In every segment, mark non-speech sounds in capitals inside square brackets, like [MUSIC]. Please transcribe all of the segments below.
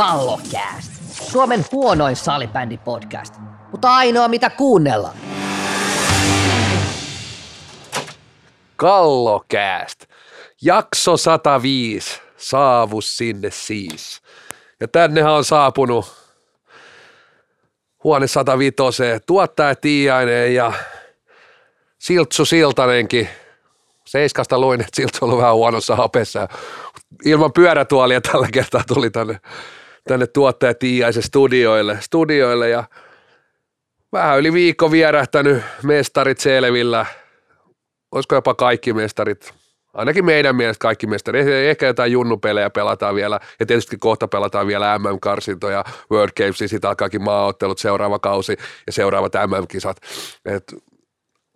Kallokääst. Suomen huonoin salibändi-podcast, mutta ainoa mitä kuunnella. Kallokääst. Jakso 105. Saavus sinne siis. Ja tännehän on saapunut huone 105. Tuottaja Tiiainen ja Siltsu Siltanenkin. Seiskasta luin, että Siltsu on ollut vähän huonossa hapessa. Ilman pyörätuolia tällä kertaa tuli tänne, tänne tuottaja Tiiaisen studioille, studioille ja vähän yli viikko vierähtänyt mestarit selvillä. Olisiko jopa kaikki mestarit Ainakin meidän mielestä kaikki mestarit. Ehkä jotain junnupelejä pelataan vielä, ja tietysti kohta pelataan vielä MM-karsintoja, World Games, sitten alkaakin maaottelut, seuraava kausi ja seuraavat MM-kisat. Et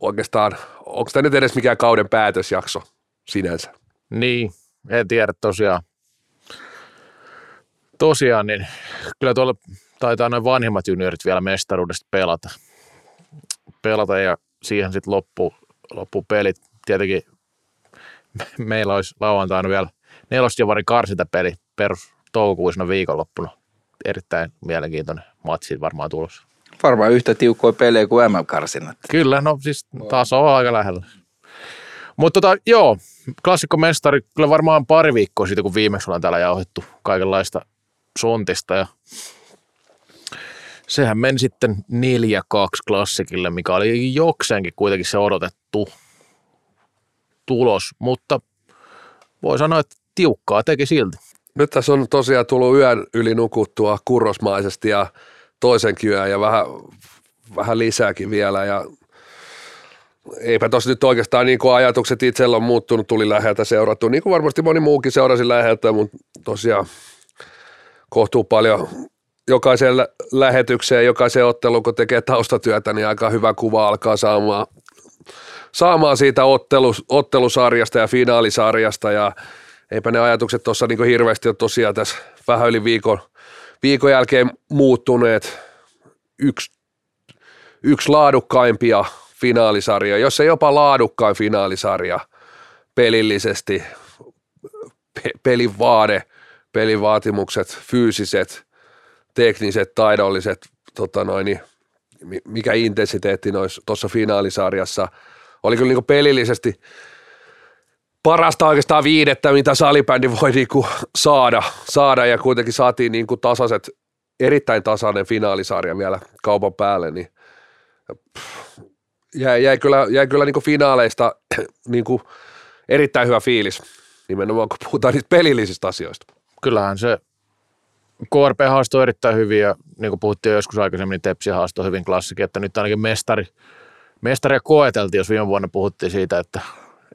oikeastaan, onko tämä nyt edes mikään kauden päätösjakso sinänsä? Niin, en tiedä tosiaan. Tosiaan, niin kyllä tuolla taitaa noin vanhimmat juniorit vielä mestaruudesta pelata. Pelata ja siihen sitten loppu, loppu pelit. Tietenkin meillä olisi lauantaina vielä nelosjovari karsintapeli perus toukokuisena viikonloppuna. Erittäin mielenkiintoinen matsi varmaan tulossa. Varmaan yhtä tiukkoja pelejä kuin MM-karsinnat. Kyllä, no siis taas on aika lähellä. Mutta tota, joo, klassikkomestari, kyllä varmaan pari viikkoa siitä, kun viimeksi ollaan täällä jauhettu kaikenlaista suntista ja sehän meni sitten 4-2 klassikille, mikä oli jokseenkin kuitenkin se odotettu tulos, mutta voi sanoa, että tiukkaa teki silti. Nyt tässä on tosiaan tullut yön yli nukuttua kurrosmaisesti ja toisen yön ja vähän, vähän lisääkin vielä ja eipä tuossa nyt oikeastaan niin kuin ajatukset itsellä on muuttunut, tuli läheltä seurattu, niin kuin varmasti moni muukin seurasi läheltä, mutta tosiaan kohtuu paljon jokaiseen lähetykseen, jokaiseen otteluun, kun tekee taustatyötä, niin aika hyvä kuva alkaa saamaan saamaan siitä ottelus, ottelusarjasta ja finaalisarjasta ja eipä ne ajatukset tuossa niin hirveästi ole tosiaan tässä vähän yli viikon, viikon jälkeen muuttuneet. Yksi, yksi laadukkaimpia finaalisarjoja, jos ei jopa laadukkain finaalisarja pelillisesti, pe- pelin vaade, pelin vaatimukset, fyysiset, tekniset, taidolliset, tota noin, mikä intensiteetti tuossa finaalisarjassa – oli kyllä niin pelillisesti parasta oikeastaan viidettä, mitä salibändi voi niin kuin saada, saada, ja kuitenkin saatiin niin kuin tasaiset, erittäin tasainen finaalisarja vielä kaupan päälle, niin jäi, jäi kyllä, jäi kyllä niin kuin finaaleista [CLEARS THROAT] niin kuin erittäin hyvä fiilis, nimenomaan kun puhutaan niistä pelillisistä asioista. Kyllähän se KRP haastoi erittäin hyvin ja niin kuin puhuttiin jo joskus aikaisemmin, niin Tepsi haastoi hyvin klassikin, että nyt ainakin mestari – mestaria koeteltiin, jos viime vuonna puhuttiin siitä, että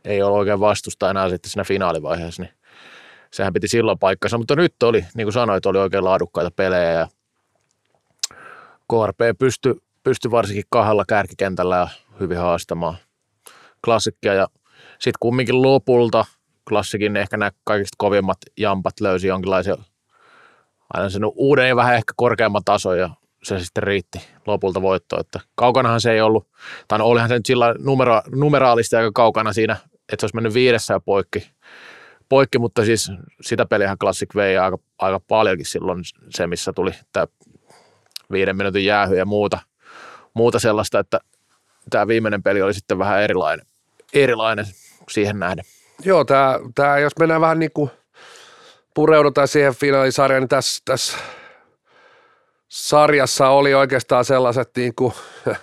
ei ole oikein vastusta enää sitten siinä finaalivaiheessa, niin sehän piti silloin paikkansa, mutta nyt oli, niin kuin sanoit, oli oikein laadukkaita pelejä ja KRP pystyi pysty varsinkin kahdella kärkikentällä ja hyvin haastamaan klassikkia ja sitten kumminkin lopulta klassikin ehkä nämä kaikista kovimmat jampat löysi jonkinlaisen aina sen uuden ja vähän ehkä korkeamman tason ja se sitten riitti lopulta voitto. Että kaukanahan se ei ollut, tai no olihan se nyt sillä numero, numeraalista aika kaukana siinä, että se olisi mennyt viidessä ja poikki, poikki mutta siis sitä peliä Classic vei aika, aika paljonkin silloin se, missä tuli tämä viiden minuutin jäähy ja muuta, muuta sellaista, että tämä viimeinen peli oli sitten vähän erilainen, erilainen siihen nähden. Joo, tämä, tämä jos mennään vähän niin kuin pureudutaan siihen finaalisarjaan, niin tässä, tässä sarjassa oli oikeastaan sellaiset niin kuin, [LAUGHS]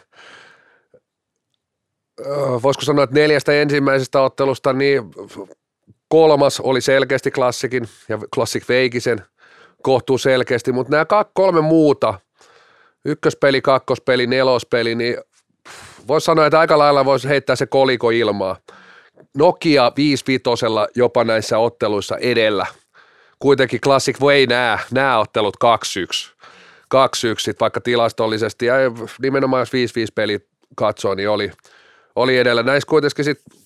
voisiko sanoa, että neljästä ensimmäisestä ottelusta, niin kolmas oli selkeästi klassikin ja klassik veikisen kohtuu selkeästi, mutta nämä kolme muuta, ykköspeli, kakkospeli, nelospeli, niin voisi sanoa, että aika lailla voisi heittää se koliko ilmaa. Nokia 5 jopa näissä otteluissa edellä. Kuitenkin Classic voi nämä, nämä ottelut 2-1 2-1, vaikka tilastollisesti ja nimenomaan jos 5-5 peli katsoo, niin oli, oli edellä. Näissä kuitenkin sitten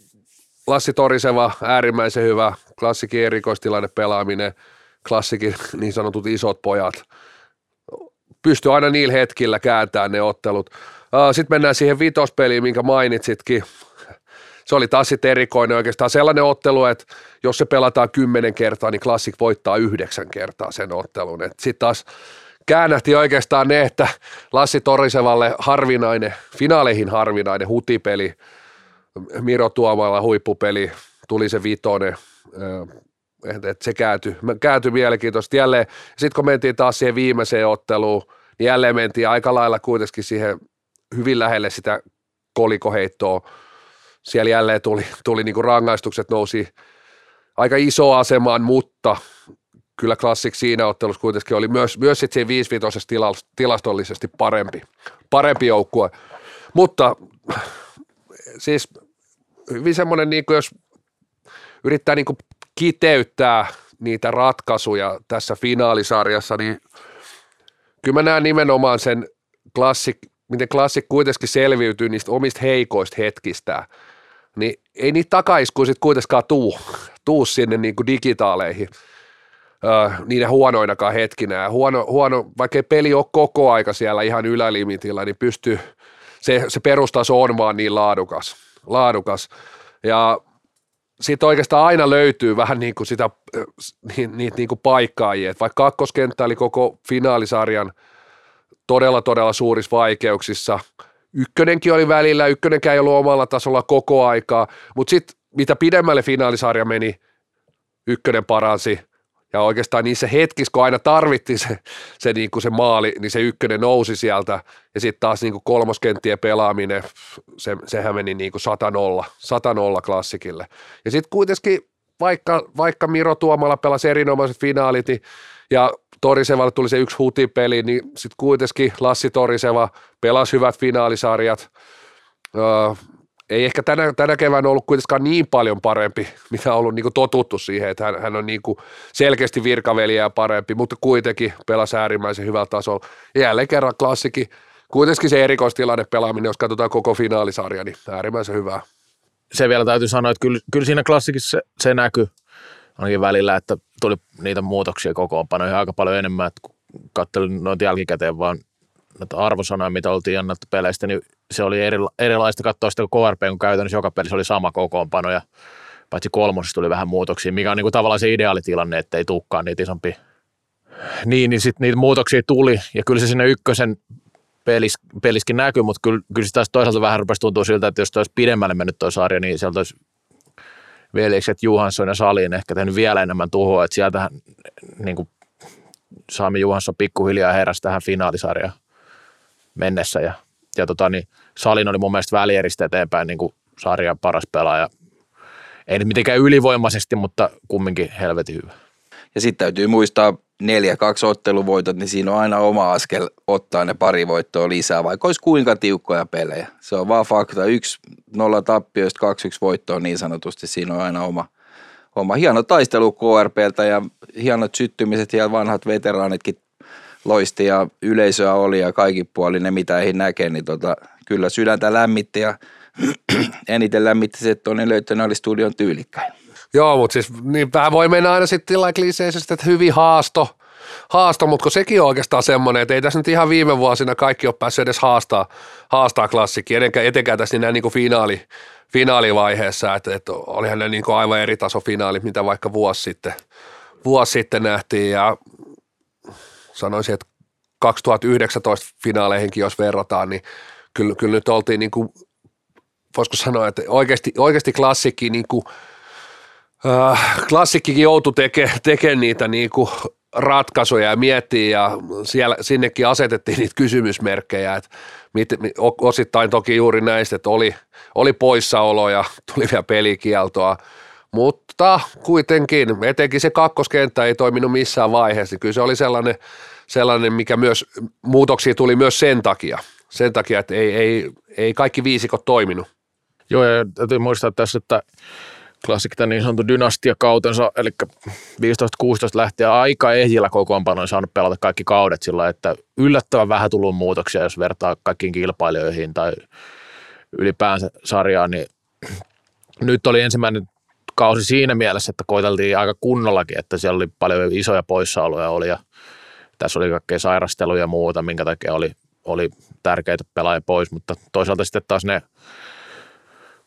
Lassi Toriseva, äärimmäisen hyvä, klassikin erikoistilanne pelaaminen, klassikin niin sanotut isot pojat. Pystyi aina niillä hetkillä kääntämään ne ottelut. Sitten mennään siihen vitospeliin, minkä mainitsitkin. Se oli taas sitten erikoinen oikeastaan sellainen ottelu, että jos se pelataan kymmenen kertaa, niin Classic voittaa yhdeksän kertaa sen ottelun. Sitten taas käännähti oikeastaan ne, että Lassi Torisevalle harvinainen, finaaleihin harvinainen hutipeli, Miro Tuomalla huippupeli, tuli se vitonen, että se kääntyi, kääntyi mielenkiintoisesti jälleen. Sitten kun mentiin taas siihen viimeiseen otteluun, niin jälleen mentiin aika lailla kuitenkin siihen hyvin lähelle sitä kolikoheittoa. Siellä jälleen tuli, tuli niin kuin rangaistukset nousi aika iso asemaan, mutta kyllä Classic siinä ottelussa kuitenkin oli myös, myös sitten siinä 5 tilastollisesti parempi, parempi joukkue. Mutta siis hyvin semmoinen, niin jos yrittää niin kuin kiteyttää niitä ratkaisuja tässä finaalisarjassa, niin kyllä mä näen nimenomaan sen klassik, miten klassik kuitenkin selviytyy niistä omista heikoista hetkistä, niin ei niitä takaiskuja sitten kuitenkaan tuu, tuu sinne niin kuin digitaaleihin öö, niiden huonoinakaan hetkinä. Ja huono, huono, vaikka peli ole koko aika siellä ihan ylälimitillä, niin pystyy, se, se perustaso on vaan niin laadukas. laadukas. Ja sitten oikeastaan aina löytyy vähän niin kuin sitä, niitä, niitä niin kuin paikkaajia. Et vaikka kakkoskenttä oli koko finaalisarjan todella, todella suurissa vaikeuksissa. Ykkönenkin oli välillä, ykkönenkään ei ollut omalla tasolla koko aikaa, mutta sitten mitä pidemmälle finaalisarja meni, ykkönen paransi, ja oikeastaan niissä hetkissä, kun aina tarvittiin se, se, niin kuin se maali, niin se ykkönen nousi sieltä. Ja sitten taas niin kuin kolmoskenttien pelaaminen, se, sehän meni niin kuin 100-0, 100-0 klassikille. Ja sitten kuitenkin, vaikka, vaikka Miro Tuomala pelasi erinomaiset finaalit, niin, ja Torisevalle tuli se yksi hutipeli, niin sitten kuitenkin Lassi Toriseva pelasi hyvät finaalisarjat. Öö, ei ehkä tänä, tänä keväänä ollut kuitenkaan niin paljon parempi, mitä on ollut niin totuttu siihen, että hän, hän on niin selkeästi virkaveliä parempi, mutta kuitenkin pelasi äärimmäisen hyvällä tasolla. Ja jälleen kerran klassikin, kuitenkin se erikoistilanne pelaaminen, jos katsotaan koko finaalisarja, niin äärimmäisen hyvää. Se vielä täytyy sanoa, että kyllä, kyllä siinä klassikissa se, se näkyy ainakin välillä, että tuli niitä muutoksia kokoonpanoihin aika paljon enemmän, että kun katselin noita jälkikäteen vaan noita arvosanoja, mitä oltiin annettu peleistä, niin se oli eri, erilaista katsoa sitä KRP, kun käytännössä joka pelissä oli sama kokoonpano ja paitsi kolmosessa tuli vähän muutoksia, mikä on niin kuin tavallaan se ideaalitilanne, että ei tulekaan niitä isompi. Niin, niin sitten niitä muutoksia tuli ja kyllä se sinne ykkösen pelis, peliskin näkyy, mutta kyllä, kyllä se taas toisaalta vähän rupesi tuntua siltä, että jos olisi pidemmälle mennyt tuo sarja, niin sieltä olisi veljekset Juhansson ja Salin ehkä tehnyt vielä enemmän tuhoa, että sieltähän niin kuin Saami Juhansson pikkuhiljaa heräsi tähän finaalisarjaan mennessä ja, ja tota, niin Salin oli mun mielestä välieristä eteenpäin niin kuin sarjan paras pelaaja. Ei nyt mitenkään ylivoimaisesti, mutta kumminkin helvetin hyvä. Ja sitten täytyy muistaa neljä, kaksi otteluvoitot, niin siinä on aina oma askel ottaa ne pari voittoa lisää, vaikka olisi kuinka tiukkoja pelejä. Se on vaan fakta. Yksi nolla tappioista, kaksi yksi voittoa niin sanotusti. Siinä on aina oma, oma hieno taistelu KRPltä ja hienot syttymiset ja vanhat veteraanitkin loisti ja yleisöä oli ja kaikki puoli ne mitä ei näke, niin tota, kyllä sydäntä lämmitti ja [CLEARS THROAT] eniten lämmitti se, että Toni Löytönen oli studion tyylikkäin. Joo, mutta siis niin vähän voi mennä aina sitten kliseisesti, että hyvin haasto, haasto, mutta sekin on oikeastaan semmoinen, että ei tässä nyt ihan viime vuosina kaikki ole päässyt edes haastaa, haastaa klassikki, etenkään, etenkään tässä niin, niin kuin finaali, finaalivaiheessa, että, että olihan ne niin kuin aivan eri taso finaalit, mitä vaikka vuosi sitten, vuosi sitten nähtiin ja sanoisin, että 2019 finaaleihinkin, jos verrataan, niin kyllä, kyllä nyt oltiin niin kuin, voisiko sanoa, että oikeasti, oikeasti klassikki niin kuin, äh, klassikkikin joutui tekemään teke niitä niin kuin ratkaisuja ja miettiä ja siellä, sinnekin asetettiin niitä kysymysmerkkejä, että mit, osittain toki juuri näistä, että oli, oli poissaoloja, tuli vielä pelikieltoa, mutta kuitenkin, etenkin se kakkoskenttä ei toiminut missään vaiheessa, niin kyllä se oli sellainen, sellainen mikä myös, muutoksia tuli myös sen takia, sen takia, että ei, ei, ei kaikki viisikot toiminut. Joo, ja täytyy muistaa tässä, että Classic tämän niin sanotun dynastiakautensa, eli 15-16 lähtien aika ehjillä kokoonpanoin saanut pelata kaikki kaudet sillä, että yllättävän vähän tullut muutoksia, jos vertaa kaikkiin kilpailijoihin tai ylipäänsä sarjaan, niin nyt oli ensimmäinen kausi siinä mielessä, että koiteltiin aika kunnollakin, että siellä oli paljon isoja poissaoloja oli ja tässä oli kaikkea sairasteluja ja muuta, minkä takia oli, oli tärkeitä pelaajia pois, mutta toisaalta sitten taas ne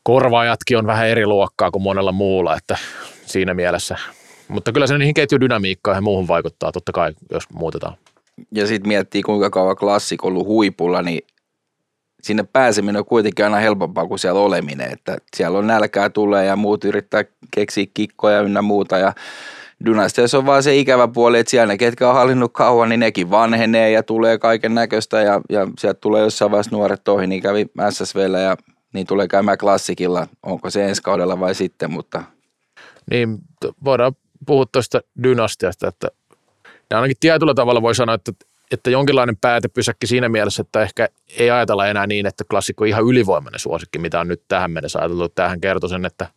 korvaajatkin on vähän eri luokkaa kuin monella muulla, että siinä mielessä. Mutta kyllä se niihin ketjudynamiikkaan ja muuhun vaikuttaa totta kai, jos muutetaan. Ja sitten miettii, kuinka kauan klassikko ollut huipulla, niin sinne pääseminen on kuitenkin aina helpompaa kuin siellä oleminen. Että siellä on nälkää tulee ja muut yrittää keksiä kikkoja ynnä muuta ja Dynastiassa on vaan se ikävä puoli, että siellä ne, ketkä on hallinnut kauan, niin nekin vanhenee ja tulee kaiken näköistä ja, ja sieltä tulee jossain vaiheessa nuoret toihin, niin kävi SSVllä ja niin tulee käymään klassikilla, onko se ensi kaudella vai sitten, mutta... Niin, voidaan puhua tuosta dynastiasta, että ja ainakin tietyllä tavalla voi sanoa, että, että jonkinlainen päätepysäkki siinä mielessä, että ehkä ei ajatella enää niin, että klassikko on ihan ylivoimainen suosikki, mitä on nyt tähän mennessä ajateltu. Tähän kertoi sen, että,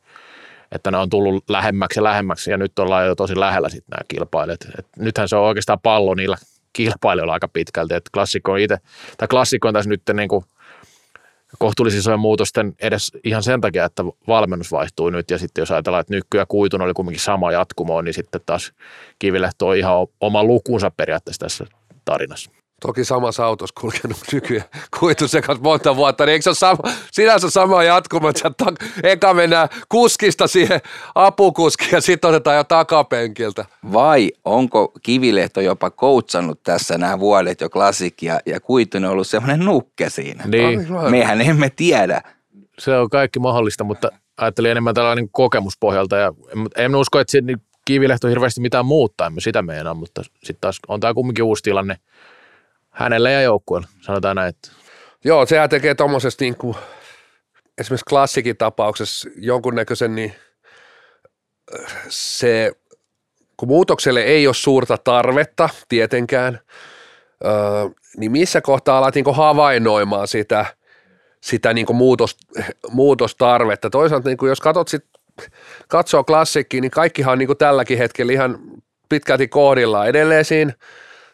että ne on tullut lähemmäksi ja lähemmäksi ja nyt ollaan jo tosi lähellä sitten nämä kilpailijat. Et nythän se on oikeastaan pallo niillä kilpailijoilla aika pitkälti, että klassikko on itse, tai klassikko on tässä nyt niin kuin kohtuullisen muutosten edes ihan sen takia, että valmennus vaihtuu nyt ja sitten jos ajatellaan, että Nykky ja Kuitun oli kuitenkin sama jatkumo, niin sitten taas Kivilehto on ihan oma lukunsa periaatteessa tässä tarinassa. Toki samassa autossa kulkenut [LAUGHS] nykyään kuitu sekä monta vuotta, niin eikö se ole sama, sinänsä sama jatkumo, että eka mennään kuskista siihen apukuskiin ja sitten otetaan jo takapenkiltä. Vai onko Kivilehto jopa koutsannut tässä nämä vuodet jo klassikkia ja Kuitunen on ollut semmoinen nukke siinä? Niin. Mehän emme tiedä. Se on kaikki mahdollista, mutta ajattelin enemmän tällainen kokemuspohjalta ja en, en usko, että niin Kivilehto hirveästi mitään muuttaa, emme sitä meinaa, mutta sitten taas on tämä kumminkin uusi tilanne – hänelle ja joukkueelle, sanotaan näin. Että. Joo, sehän tekee tuommoisesta niin kuin, esimerkiksi klassikin tapauksessa jonkunnäköisen, niin se, kun muutokselle ei ole suurta tarvetta tietenkään, öö, niin missä kohtaa alat niin havainnoimaan sitä, sitä niin muutos, muutostarvetta. Toisaalta niin jos katsot sit, katsoo klassikkiin, niin kaikkihan on niin tälläkin hetkellä ihan pitkälti kohdillaan. Edelleen siinä –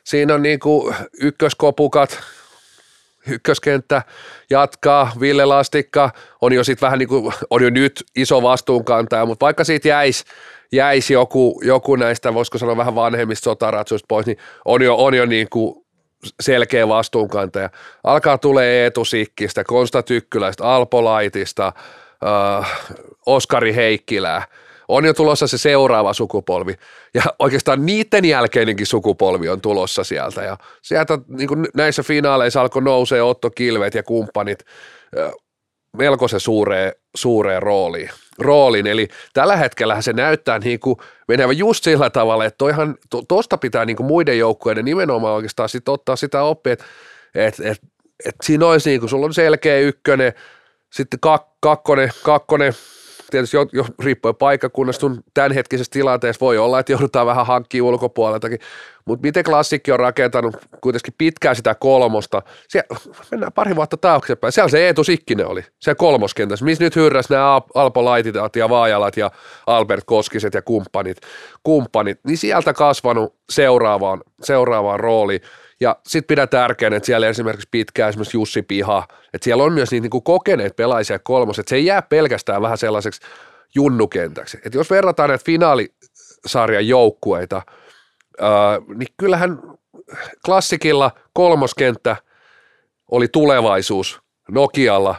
Siinä on niin kuin ykköskopukat, ykköskenttä jatkaa, Ville Lastikka on jo sitten vähän niin kuin, on jo nyt iso vastuunkantaja, mutta vaikka siitä jäisi jäis joku, joku näistä, voisiko sanoa vähän vanhemmista sotaratsuista pois, niin on jo, on jo niin kuin selkeä vastuunkantaja. Alkaa tulee Eetu Sikkistä, Konsta Tykkyläistä, Alpo Laitista, äh, Oskari Heikkilää – on jo tulossa se seuraava sukupolvi. Ja oikeastaan niiden jälkeinenkin sukupolvi on tulossa sieltä. Ja sieltä niin kuin näissä finaaleissa alkoi nousee Otto Kilvet ja kumppanit melko se suureen, suureen rooliin. rooliin. Eli tällä hetkellä se näyttää niin kuin menevä just sillä tavalla, että toihan, to, tosta pitää niin kuin muiden joukkueiden nimenomaan oikeastaan sit ottaa sitä oppia, että et, et, et siinä olisi niin kuin, sulla on selkeä ykkönen, sitten kak, kakkonen, kakkonen tietysti jo, jo riippuen paikkakunnasta, tämänhetkisessä tilanteessa voi olla, että joudutaan vähän hankkimaan ulkopuoleltakin, mutta miten klassikki on rakentanut kuitenkin pitkään sitä kolmosta, siellä, mennään pari vuotta taaksepäin, siellä se Eetu Sikkinen oli, se kolmoskentässä, missä nyt hyrräs nämä Alpo Laititat ja Vaajalat ja Albert Koskiset ja kumppanit, kumppanit. Niin sieltä kasvanut seuraavaan, seuraavaan rooliin, ja sitten pidän tärkeänä, että siellä esimerkiksi pitkään esimerkiksi Jussi Piha, että siellä on myös niitä niin kuin kokeneet pelaisia kolmos, että se ei jää pelkästään vähän sellaiseksi junnukentäksi. Että jos verrataan näitä finaalisarjan joukkueita, ää, niin kyllähän klassikilla kolmoskenttä oli tulevaisuus, Nokialla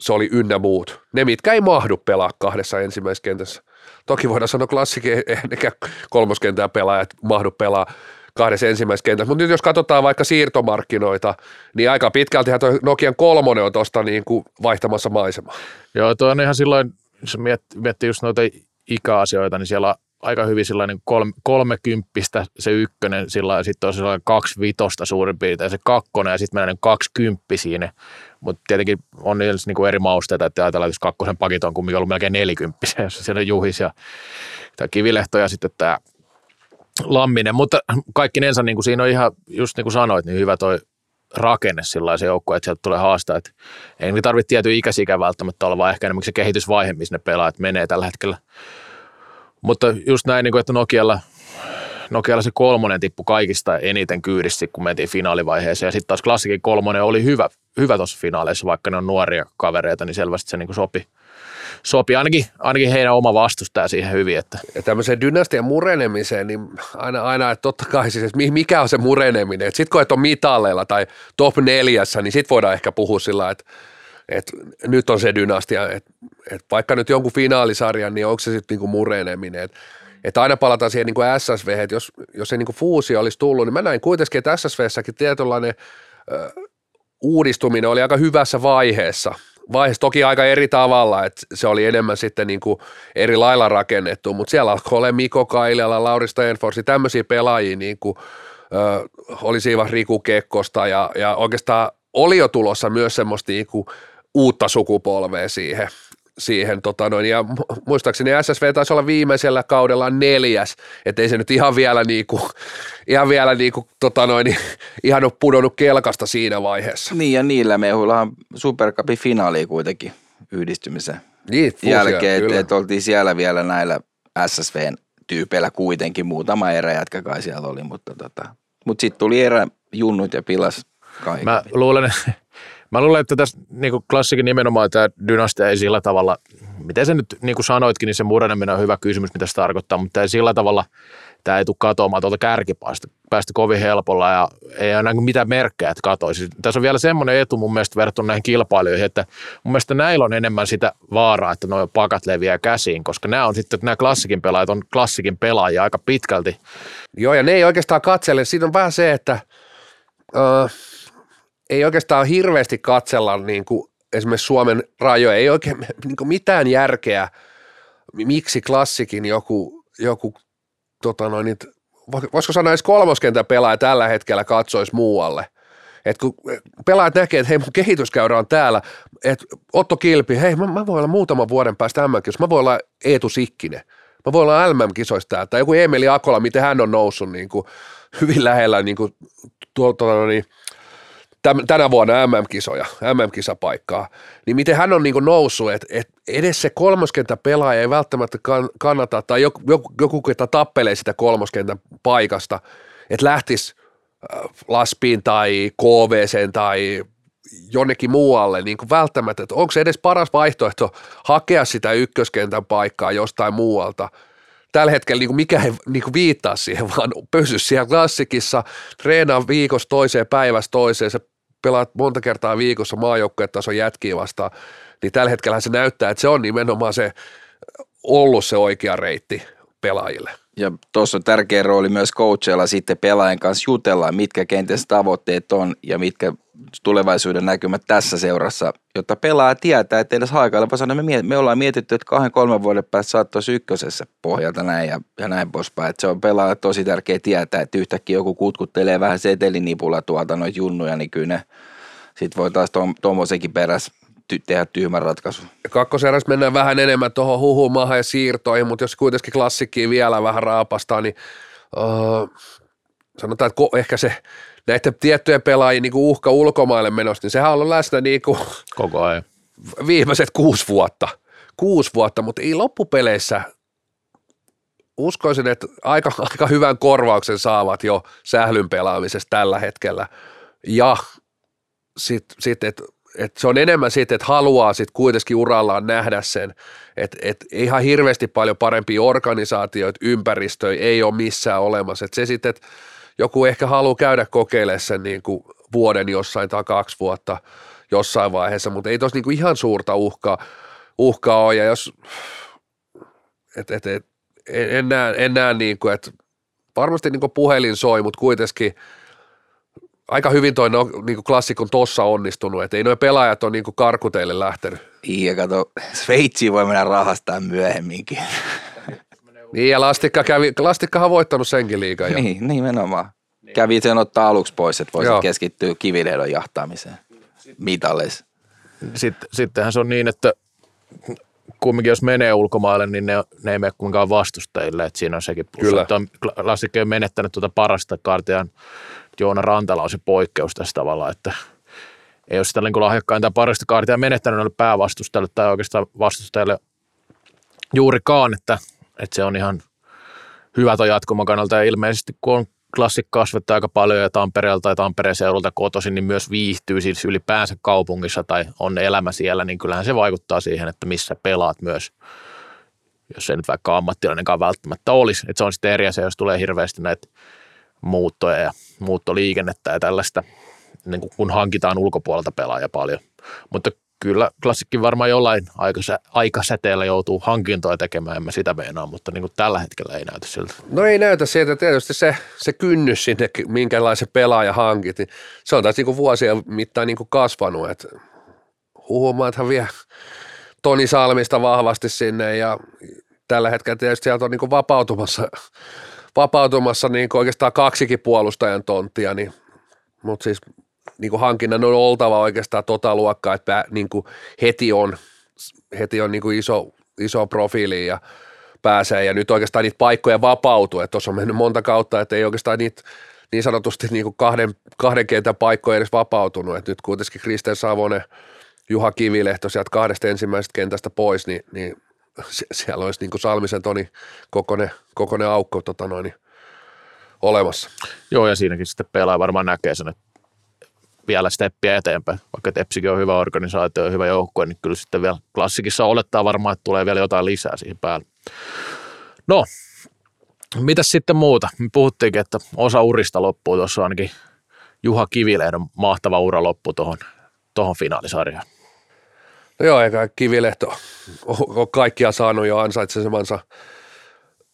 se oli ynnä muut. Ne, mitkä ei mahdu pelaa kahdessa ensimmäisessä kentässä. Toki voidaan sanoa klassikin, [LAUGHS] eikä kolmoskentää pelaajat mahdu pelaa kahdessa ensimmäisessä kentässä. Mutta nyt jos katsotaan vaikka siirtomarkkinoita, niin aika pitkälti tuo Nokian kolmonen on tuosta niin kuin vaihtamassa maisemaa. Joo, tuo on ihan silloin, jos miettii, just noita ikäasioita, niin siellä aika hyvin sellainen kolme, kolmekymppistä se ykkönen sillä sitten on sellainen kaksi vitosta suurin piirtein se kakkonen ja sitten mennään kaksikymppi siinä. Mutta tietenkin on niillä niin kuin eri mausteita, että ajatellaan, että kakkosen pakit on kumminkin ollut melkein nelikymppisiä, jos siellä on Juhis ja tämä Kivilehto ja sitten tämä Lamminen, mutta kaikkinensa niin kuin siinä on ihan, just niin kuin sanoit, niin hyvä toi rakenne sellaisen joukkueen, että sieltä tulee haastaa. Että ei niin tarvitse tietyn ikäisikä välttämättä olla, vaan ehkä enemmän se kehitysvaihe, missä ne pelaajat menee tällä hetkellä. Mutta just näin, niin että Nokialla, Nokialla se kolmonen tippu kaikista eniten kyydissä, kun mentiin finaalivaiheeseen. Ja sitten taas klassikin kolmonen oli hyvä, hyvä tuossa finaaleissa, vaikka ne on nuoria kavereita, niin selvästi se niin kuin sopi, sopii ainakin, ainakin heidän oma vastustaja siihen hyvin. Että. Ja tämmöiseen dynastian murenemiseen, niin aina, aina että totta kai siis, että mikä on se mureneminen. Sitten kun et ole mitalleilla tai top neljässä, niin sitten voidaan ehkä puhua sillä että et nyt on se dynastia, että et vaikka nyt jonkun finaalisarjan, niin onko se sitten niinku mureneminen, että et aina palataan siihen niinku SSV, että jos, jos se niinku fuusio olisi tullut, niin mä näin kuitenkin, että SSVssäkin tietynlainen ö, uudistuminen oli aika hyvässä vaiheessa, vaiheessa toki aika eri tavalla, että se oli enemmän sitten niin kuin eri lailla rakennettu, mutta siellä alkoi olla Miko Kailala, Lauri Stenforsi, tämmöisiä pelaajia niin kuin, ö, oli siinä Riku Kekkosta ja, ja oikeastaan oli jo tulossa myös semmoista niin kuin uutta sukupolvea siihen, siihen tota noin, ja muistaakseni SSV taisi olla viimeisellä kaudella neljäs, ettei se nyt ihan vielä niinku, ihan vielä niinku, tota noin, [LAUGHS] ihan ole pudonnut kelkasta siinä vaiheessa. Niin ja niillä mehuillahan Supercupin finaali kuitenkin yhdistymisen niin, fuusia, jälkeen, että et oltiin siellä vielä näillä SSVn tyypeillä kuitenkin muutama eräjätkä kai siellä oli, mutta tota, mut sitten tuli erä junnut ja pilas kaikki. Mä luulen, Mä luulen, että tässä niin klassikin nimenomaan tämä dynastia ei sillä tavalla, miten se nyt niin kuin sanoitkin, niin se mureneminen on hyvä kysymys, mitä se tarkoittaa, mutta ei sillä tavalla, tämä ei tule katoamaan tuolta kärkipäästä päästä kovin helpolla ja ei ole mitään merkkejä, että katoisi. Tässä on vielä semmoinen etu mun mielestä verrattuna näihin kilpailijoihin, että mun mielestä näillä on enemmän sitä vaaraa, että nuo pakat leviää käsiin, koska nämä on sitten, nämä klassikin pelaajat on klassikin pelaajia aika pitkälti. Joo, ja ne ei oikeastaan katsele. Siinä on vähän se, että uh, ei oikeastaan hirveästi katsella niin kuin esimerkiksi Suomen rajoja, ei oikein niin kuin mitään järkeä, miksi klassikin joku, joku tota noin, voisiko sanoa edes kolmoskentän pelaaja tällä hetkellä katsoisi muualle. Et kun pelaajat näkee, että hei mun kehityskäyrä on täällä, että Otto Kilpi, hei mä, mä voin olla muutaman vuoden päästä mm mä voin olla Eetu Sikkinen, mä voin olla MM-kisoista täällä, tai joku Emeli Akola, miten hän on noussut niin kuin, hyvin lähellä niin kuin, tuolta, no niin, tänä vuonna MM-kisoja, MM-kisapaikkaa, niin miten hän on niin kuin noussut, että, että edes se kolmoskentän pelaaja ei välttämättä kannata, tai joku, joku, ketä tappelee sitä kolmoskentän paikasta, että lähtisi äh, Laspiin tai KVC tai jonnekin muualle, niin kuin välttämättä, että onko se edes paras vaihtoehto hakea sitä ykköskentän paikkaa jostain muualta, tällä hetkellä niin kuin mikä ei niin kuin viittaa siihen, [LAUGHS] vaan pysy siellä klassikissa, treenaa viikossa toiseen, päivästä toiseen, se pelaat monta kertaa viikossa maajoukkuetason jätkiä vastaan, niin tällä hetkellä se näyttää, että se on nimenomaan se ollut se oikea reitti pelaajille. Ja tuossa on tärkeä rooli myös coachilla sitten pelaajan kanssa jutella, mitkä kenties tavoitteet on ja mitkä tulevaisuuden näkymät tässä seurassa, jotta pelaaja tietää, että edes haikailla sanoa, me, me ollaan mietitty, että kahden kolmen vuoden päästä saattaisi ykkösessä pohjalta näin ja, ja näin poispäin. Että se on pelaaja tosi tärkeä tietää, että yhtäkkiä joku kutkuttelee vähän setelinipulla tuolta noita junnuja, niin kyllä ne sitten voi taas tuommoisenkin perässä ty- tehdä tyhmän ratkaisu. Kakkoserässä mennään vähän enemmän tuohon huhumahan ja siirtoihin, mutta jos kuitenkin klassikkiin vielä vähän raapastaa, niin uh, sanotaan, että ko- ehkä se näiden tiettyjen pelaajien niin kuin uhka ulkomaille menosta, niin sehän on ollut läsnä niin kuin koko ajan. Viimeiset kuusi vuotta. Kuusi vuotta, mutta ei loppupeleissä uskoisin, että aika, aika hyvän korvauksen saavat jo sählyn pelaamisesta tällä hetkellä. Ja sitten, sit, että et se on enemmän sitten, että haluaa sitten kuitenkin urallaan nähdä sen, että et ihan hirveästi paljon parempia organisaatioita, ympäristöjä ei ole missään olemassa. Et se sitten, että joku ehkä haluaa käydä kokeilemaan sen niin kuin vuoden jossain tai kaksi vuotta jossain vaiheessa, mutta ei tuossa niin kuin ihan suurta uhkaa, uhkaa ole. Ja jos, et, et, et, en, näe, en näe niin kuin, että varmasti niin kuin puhelin soi, mutta kuitenkin aika hyvin toi no, niin kuin klassikon tossa onnistunut, että ei noin pelaajat ole niin kuin karkuteille lähtenyt. Ja kato, Sveitsiin voi mennä rahastaa myöhemminkin. Niin ja Lastikka kävi, Lastikkahan on voittanut senkin liigan jo. Niin, nimenomaan. Niin. Kävi sen ottaa aluksi pois, että voisi keskittyä kivileidon jahtaamiseen mitalleissa. Sitten, sittenhän se on niin, että kumminkin jos menee ulkomaille, niin ne, ne ei mene kuinkaan vastustajille, että siinä on sekin plus. Kyllä. Että on, Lastikka on menettänyt tuota parasta kartian, Joona Rantala on se poikkeus tässä tavalla, että ei ole sitä niin lahjakkainta parasta kaartia menettänyt noille päävastustajalle tai oikeastaan vastustajalle juurikaan, että että se on ihan hyvä tuon jatkumon kannalta. Ja ilmeisesti kun on klassik kasvettaa aika paljon ja Tampereelta tai Tampereen seudulta kotoisin, niin myös viihtyy siis ylipäänsä kaupungissa tai on elämä siellä, niin kyllähän se vaikuttaa siihen, että missä pelaat myös, jos ei nyt vaikka ammattilainenkaan välttämättä olisi. Että se on sitten eri asia, jos tulee hirveästi näitä muuttoja ja muuttoliikennettä ja tällaista, niin kun hankitaan ulkopuolelta pelaaja paljon. Mutta kyllä klassikki varmaan jollain aikasä, aikasäteellä joutuu hankintoja tekemään, en mä sitä meinaa, mutta niin kuin tällä hetkellä ei näytä siltä. No ei näytä siltä, tietysti se, se kynnys sinne, minkälaisen pelaaja hankit, niin se on taas niin kuin vuosien mittaan niin kuin kasvanut, että huomaa, että hän vie Toni Salmista vahvasti sinne ja tällä hetkellä tietysti sieltä on niin kuin vapautumassa, vapautumassa niin oikeastaan kaksikin puolustajan tonttia, niin, mutta siis niin kuin hankinnan on oltava oikeastaan tota luokkaa, että niin kuin heti on, heti on niin kuin iso, iso profiili ja pääsee. Ja nyt oikeastaan niitä paikkoja vapautuu, että tuossa on mennyt monta kautta, että ei oikeastaan niitä niin sanotusti niin kuin kahden, kahden kentän paikkoja edes vapautunut, että nyt kuitenkin Kristen Savonen, Juha Kivilehto sieltä kahdesta ensimmäisestä kentästä pois, niin, niin siellä olisi niin kuin Salmisen Toni kokoinen, kokoinen aukko tota noin, olemassa. Joo, ja siinäkin sitten pelaaja varmaan näkee sen, että vielä steppiä eteenpäin. Vaikka Tepsikin on hyvä organisaatio ja hyvä joukkue, niin kyllä sitten vielä klassikissa olettaa varmaan, että tulee vielä jotain lisää siihen päälle. No, mitäs sitten muuta? Me puhuttiinkin, että osa urista loppuu tuossa ainakin Juha Kivilehdon mahtava ura loppu tuohon tohon finaalisarjaan. No joo, eikä Kivilehto ole kaikkia saanut jo ansaitsemansa,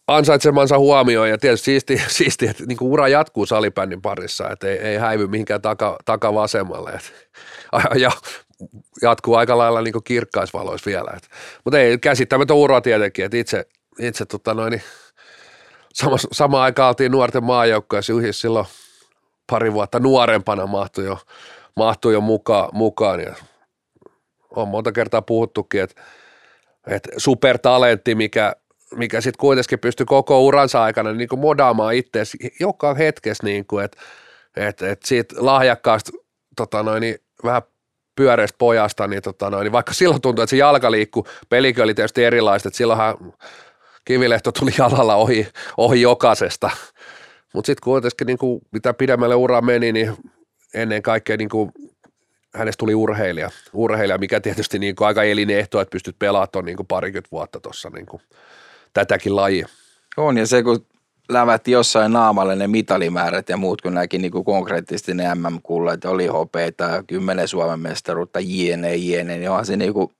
ansaitsemansa huomioon ja tietysti siisti, [LAUGHS] siisti että niin ura jatkuu salibändin parissa, että ei, ei häivy mihinkään taka, takavasemmalle. Et, [LAUGHS] ja jatkuu aika lailla niin kirkkaisvaloissa vielä. Et, mutta ei käsittämätön ura tietenkin, että itse, itse tota noin, niin sama, sama aikaan oltiin nuorten maajoukkoja, yhdessä silloin pari vuotta nuorempana mahtui jo, mahtui jo mukaan, mukaan ja on monta kertaa puhuttukin, että, että supertalentti, mikä, mikä sitten kuitenkin pystyy koko uransa aikana niin kuin modaamaan itseäsi joka hetkessä, niin kuin, että, että, että siitä lahjakkaasta tota noin, niin vähän pyöreästä pojasta, niin, tota noin, niin vaikka silloin tuntui, että se jalka liikkuu, pelikin oli tietysti erilaista, että silloinhan Kivilehto tuli jalalla ohi, ohi jokaisesta, mutta sitten kuitenkin niin kuin, mitä pidemmälle ura meni, niin ennen kaikkea niin kuin hänestä tuli urheilija, urheilija mikä tietysti niin kuin aika elinehto, että pystyt pelaamaan niin parikymmentä vuotta tuossa niin tätäkin lajia. On ja se kun lävätti jossain naamalle ne mitalimäärät ja muut, kun näki niin kuin konkreettisesti ne MM-kullat, oli hopeita kymmenen Suomen mestaruutta, jne, jne, niin onhan se niin kuin,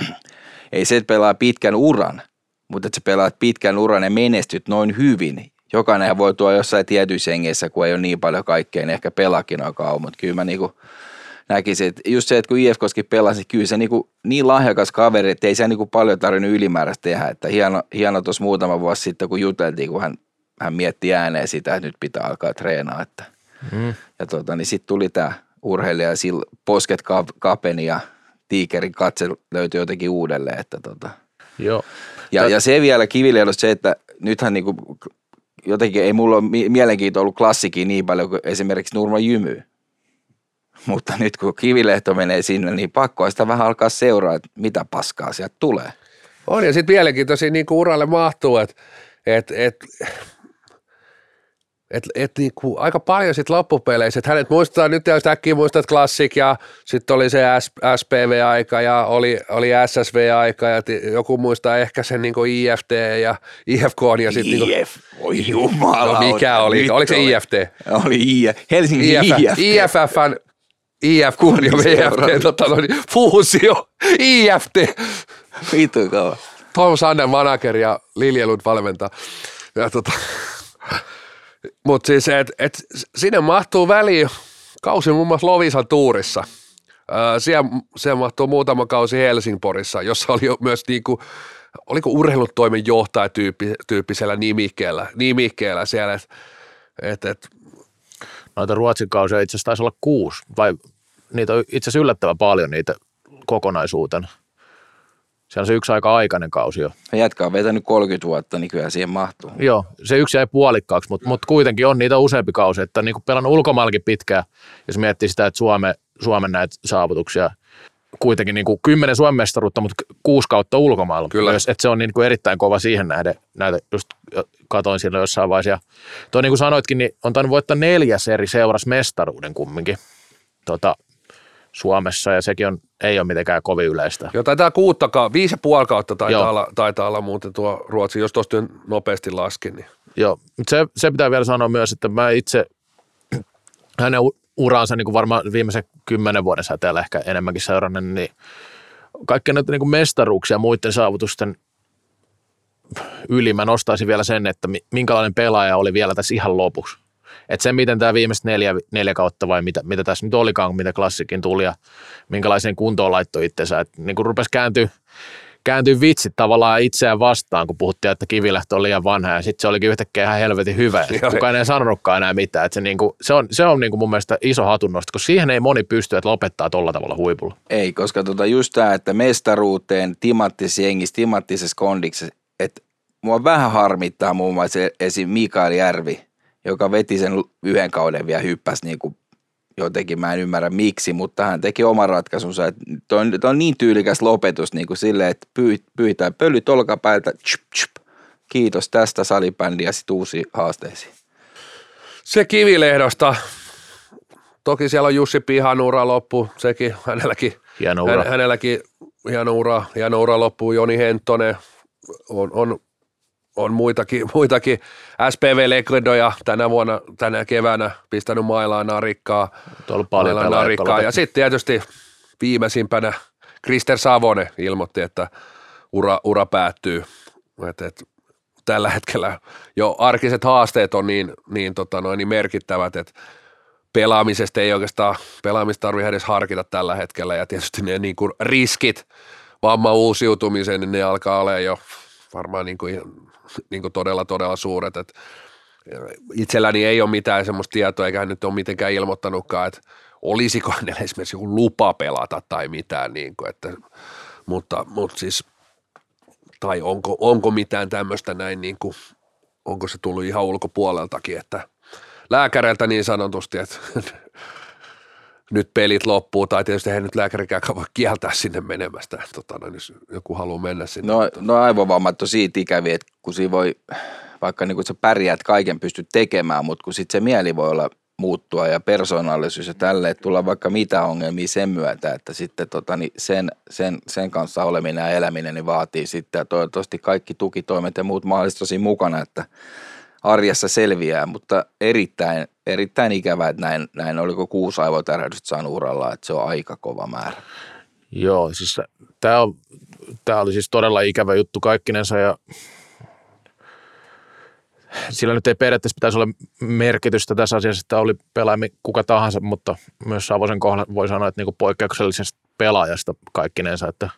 [CLEARS THROAT] ei se, että pelaa pitkän uran, mutta että sä pelaat pitkän uran ja menestyt noin hyvin. Jokainen voi tuoda jossain tietyissä hengessä, kun ei ole niin paljon kaikkea, niin ehkä pelakin on kauan, mutta kyllä mä niin kuin näkisin, että just se, että kun IFKski pelasi, kyllä se niin, kuin, niin lahjakas kaveri, että ei se niin kuin paljon tarvinnut ylimääräistä tehdä, että hieno, hieno tuossa muutama vuosi sitten, kun juteltiin, kun hän, hän mietti ääneen sitä, että nyt pitää alkaa treenaa, että mm. ja tota, niin sitten tuli tämä urheilija ja sillä posket kapeni ja tiikerin katse löytyi jotenkin uudelleen, että tota. Joo. Ja, ja se vielä kiviliedosta se, että nythän niinku, jotenkin ei mulla ole mielenkiintoa ollut klassikin niin paljon kuin esimerkiksi Nurma Jymy. [LAUGHS] Mutta nyt kun kivilehto menee sinne, niin pakko sitä vähän alkaa seuraa, että mitä paskaa sieltä tulee. On ja sitten mielenkiintoisia niin kuin uralle mahtuu, että et, et, et, et niin kuin aika paljon sitten loppupeleissä, että hänet muistetaan nyt jos äkkiä muistat klassik ja sitten oli se SPV-aika ja oli, oli SSV-aika ja joku muistaa ehkä sen niin kuin IFT ja IFK ja sitten niin kuin, oi jumala. No mikä oli, oliko se IFT? Oli IF, Helsingin IF, IFT. IFFn IFK ja VFT, tota, no, niin, fuusio, IFT. Vitu kauan. Tom Sander manager ja Lilja Lund valmentaa. Ja tota, mutta siis, että et, sinne mahtuu väliin kausi muun muassa Lovisan tuurissa. siellä, siellä mahtuu muutama kausi Helsingporissa, jossa oli myös niinku, oliko urheilutoimen johtaja tyyppi, tyyppisellä nimikkeellä, nimikkeellä siellä, että et, et, Noita Ruotsin kausia itse asiassa taisi olla kuusi, vai niitä on itse asiassa yllättävän paljon niitä kokonaisuutena. Se on se yksi aika aikainen kausi jo. Jätkä on vetänyt 30 vuotta, niin kyllä siihen mahtuu. Joo, se yksi jäi puolikkaaksi, mutta, mutta kuitenkin on niitä useampi kausi, että niin kuin pelannut ulkomaillakin pitkään, jos miettii sitä, että Suome, Suomen näitä saavutuksia, kuitenkin niin kuin kymmenen Suomen mestaruutta, mutta kuusi kautta ulkomailla. Kyllä. Myös, että se on niin kuin erittäin kova siihen nähden, näitä just katoin silloin jossain vaiheessa. Ja toi niin kuin sanoitkin, niin on tainnut voittaa neljäs eri seuras mestaruuden kumminkin. Tota, Suomessa ja sekin on, ei ole mitenkään kovin yleistä. Joo, taitaa kuuttakaan, viisi ja puoli kautta taitaa olla, taitaa olla muuten tuo Ruotsi, jos tuosta nopeasti laskin. Niin. Joo, mutta se, se pitää vielä sanoa myös, että mä itse hänen uransa niin kuin varmaan viimeisen kymmenen vuoden säteellä ehkä enemmänkin seurannut, niin kaikkea näitä niin kuin mestaruuksia muiden saavutusten yli mä nostaisin vielä sen, että minkälainen pelaaja oli vielä tässä ihan lopuksi. Että se, miten tämä viimeiset neljä, neljä kautta vai mitä, mitä tässä nyt olikaan, mitä klassikin tuli ja minkälaiseen kuntoon laittoi itsensä. Että niin kuin rupesi kääntyä, kääntyä vitsit tavallaan itseään vastaan, kun puhuttiin, että Kivilähtö on liian vanha ja sitten se olikin yhtäkkiä ihan helvetin hyvä. Kukaan ei sanonutkaan enää mitään. Että se, niin kuin, se on, se on niin kuin mun mielestä iso hatunnosto, koska siihen ei moni pysty, että lopettaa tuolla tavalla huipulla. Ei, koska tota just tämä, että mestaruuteen timanttisessa jengissä, timanttisessa kondiksessa, että mua vähän harmittaa muun muassa esim. Mikael Järvi, joka veti sen yhden kauden vielä hyppäsi niin kuin jotenkin, mä en ymmärrä miksi, mutta hän teki oman ratkaisunsa. Tuo on, on niin tyylikäs lopetus niin kuin silleen, että pyyhitään pölyt olkapäältä, kiitos tästä salibändiä sitten uusiin haasteisiin. Se kivilehdosta, toki siellä on Jussi Pihanura loppu, sekin hänelläkin, hieno ura. hänelläkin hieno ura, hieno ura loppuu, Joni Henttonen on, on on muitakin, [LAUGHS] muitakin SPV-legendoja tänä vuonna, tänä keväänä pistänyt mailaan narikkaa. On paljon mailaan narikkaa. Ja sitten tietysti viimeisimpänä Krister Savonen ilmoitti, että ura, ura päättyy. Et, et, tällä hetkellä jo arkiset haasteet on niin, niin, tota noin, niin merkittävät, että pelaamisesta ei oikeastaan, pelaamista tarvitse edes harkita tällä hetkellä ja tietysti ne niin kuin riskit vamma uusiutumiseen, niin ne alkaa olla jo varmaan niin kuin niin kuin todella, todella suuret. Et itselläni ei ole mitään semmoista tietoa, eikä hän nyt ole mitenkään ilmoittanutkaan, että olisiko hänellä esimerkiksi joku lupa pelata tai mitään, niin kuin, että, mutta, mutta siis, tai onko, onko mitään tämmöistä näin, niin kuin, onko se tullut ihan ulkopuoleltakin, että lääkäreiltä niin sanotusti, että nyt pelit loppuu, tai tietysti ei nyt lääkärikään voi kieltää sinne menemästä, tota, no, jos joku haluaa mennä sinne. No, no aivovammat on siitä ikäviä, että kun siinä voi, vaikka niin kun sä pärjäät, kaiken pystyt tekemään, mutta kun sitten se mieli voi olla muuttua ja persoonallisuus ja tälle, että tulla vaikka mitä ongelmia sen myötä, että sitten tota, niin sen, sen, sen, kanssa oleminen ja eläminen niin vaatii sitten ja toivottavasti kaikki tukitoimet ja muut mahdollisesti siinä mukana, että arjessa selviää, mutta erittäin, erittäin ikävää, että näin, näin oliko kuusi aivotärähdystä saanut uralla, että se on aika kova määrä. Joo, siis tämä, on, tämä oli siis todella ikävä juttu kaikkinensa ja sillä nyt ei periaatteessa pitäisi olla merkitystä tässä asiassa, että oli pelaaja kuka tahansa, mutta myös Savosen kohdalla voi sanoa, että niin poikkeuksellisesta pelaajasta kaikkinensa, että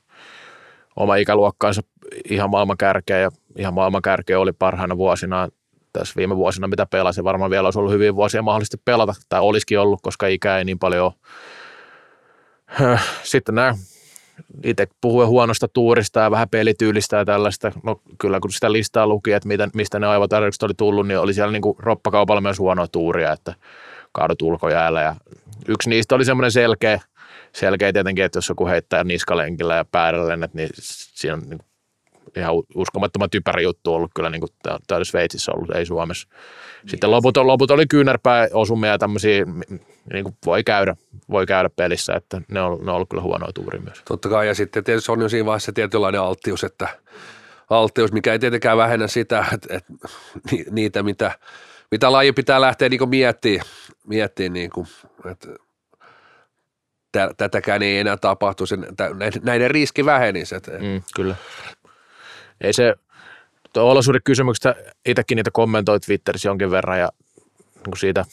oma ikäluokkaansa ihan maailman kärkeä ja ihan maailman kärkeä oli parhaina vuosina tässä viime vuosina, mitä pelasi. Varmaan vielä olisi ollut hyviä vuosia mahdollisesti pelata, tai olisikin ollut, koska ikä ei niin paljon. Sitten nämä itse puhuen huonosta tuurista ja vähän pelityylistä ja tällaista. No kyllä kun sitä listaa luki, että miten, mistä ne aivotarjoukset oli tullut, niin oli siellä niin kuin roppakaupalla myös huonoa tuuria, että kaadut ulkojäällä. Ja yksi niistä oli semmoinen selkeä, selkeä tietenkin, että jos joku heittää niskalenkillä ja päällä niin siinä on niin ihan uskomattoman typerä juttu ollut kyllä niin kuin täällä Sveitsissä ollut, ei Suomessa. Sitten loput, loput oli kyynärpää osumia ja tämmöisiä, niin kuin voi käydä, voi käydä pelissä, että ne on, ne on ollut kyllä huonoa tuuri myös. Totta kai, ja sitten tietysti on jo siinä vaiheessa tietynlainen alttius, että alttius, mikä ei tietenkään vähennä sitä, että, että niitä, mitä, mitä laji pitää lähteä niin miettimään, miettimään niin kuin, että tätäkään ei enää tapahtu, sen, näiden riski vähenisi. Mm, kyllä ei se, olosuhdekysymyksestä itsekin niitä kommentoit Twitterissä jonkin verran ja niin siitä,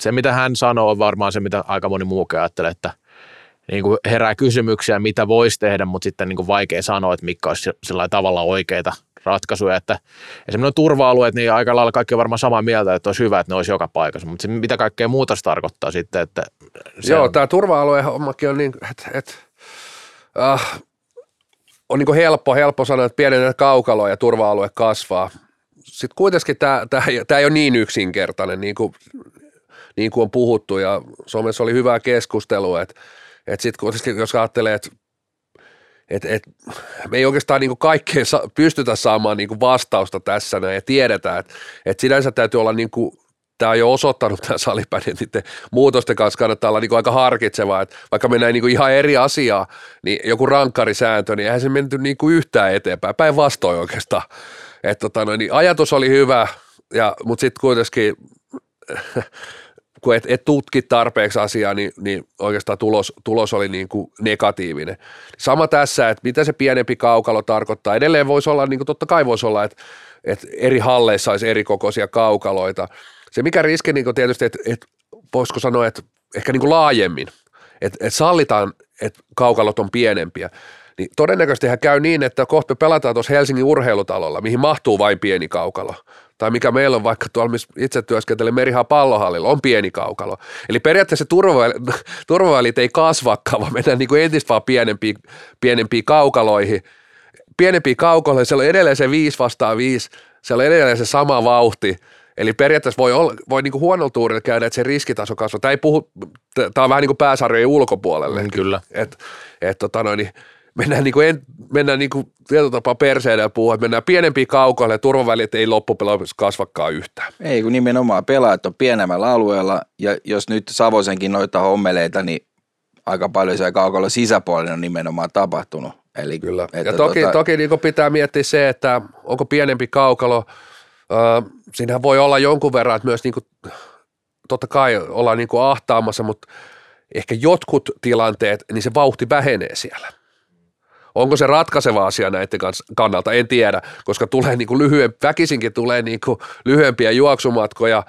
se mitä hän sanoo on varmaan se, mitä aika moni muukin ajattelee, että niin kuin herää kysymyksiä, mitä voisi tehdä, mutta sitten niin kuin vaikea sanoa, että mikä olisi sillä tavalla oikeita ratkaisuja, että esimerkiksi turva-alueet, niin aika lailla kaikki on varmaan samaa mieltä, että olisi hyvä, että ne olisi joka paikassa, mutta mitä kaikkea muuta se tarkoittaa sitten, että Joo, on... tämä turva-alueen hommakin on niin, että, että uh, on niin helppo, helppo sanoa, että pienennät kaukaloa ja turva-alue kasvaa. Sitten kuitenkin tämä, tämä, tämä ei ole niin yksinkertainen, niin kuin, niin kuin on puhuttu ja somessa oli hyvää keskustelua, että, että sitten kuitenkin jos ajattelee, että et, et, me ei oikeastaan niin kaikkeen sa- pystytä saamaan niin vastausta tässä näin ja tiedetään, että et sinänsä täytyy olla niin tämä on jo osoittanut tämä salipäin, että niiden muutosten kanssa kannattaa olla niin kuin aika harkitsevaa, että vaikka mennään niin kuin ihan eri asiaa, niin joku rankkarisääntö, niin eihän se menty niin kuin yhtään eteenpäin, päinvastoin oikeastaan. Että tota, no, niin ajatus oli hyvä, ja, mutta sitten kuitenkin kun et, et tutki tarpeeksi asiaa, niin, niin oikeastaan tulos, tulos oli niin kuin negatiivinen. Sama tässä, että mitä se pienempi kaukalo tarkoittaa. Edelleen voisi olla, niin kuin totta kai voisi olla, että, että eri halleissa olisi eri kokoisia kaukaloita. Se mikä riski niin tietysti, että, että voisiko sanoa, että ehkä niin laajemmin, että, että sallitaan, että kaukalot on pienempiä, niin todennäköisesti käy niin, että kohta pelataan tuossa Helsingin urheilutalolla, mihin mahtuu vain pieni kaukalo tai mikä meillä on vaikka tuolla, missä itse työskentelee Merihan pallohallilla, on pieni kaukalo. Eli periaatteessa [LAUGHS] turvavälit ei kasvakaan, vaan mennään niin kuin entistä vaan pienempiin, pienempiin kaukaloihin. Pienempiin kaukaloihin, siellä on edelleen se 5 vastaan 5, siellä on edelleen se sama vauhti. Eli periaatteessa voi, olla, voi niin kuin huonolla tuurilla käydä, että se riskitaso kasvaa. Tämä, ei puhu, tämä on vähän niin kuin pääsarjojen ulkopuolelle. Mm, kyllä. Et, et, tota noin, niin mennään, niin kuin en, mennään niin kuin tietyllä tapaa perseellä ja puhua, että mennään pienempiin kaukoille ja turvavälit ei loppupeleissä kasvakaan yhtään. Ei, kun nimenomaan pelaajat on pienemmällä alueella ja jos nyt Savosenkin noita hommeleita, niin aika paljon siellä kaukolla sisäpuolella on nimenomaan tapahtunut. Eli, Kyllä. Että ja toki, tota... toki niin pitää miettiä se, että onko pienempi kaukalo, äh, siinähän voi olla jonkun verran, että myös niin kuin, totta kai ollaan niin kuin ahtaamassa, mutta ehkä jotkut tilanteet, niin se vauhti vähenee siellä Onko se ratkaiseva asia näiden kannalta? En tiedä, koska tulee niin kuin lyhyen, väkisinkin tulee niin kuin lyhyempiä juoksumatkoja.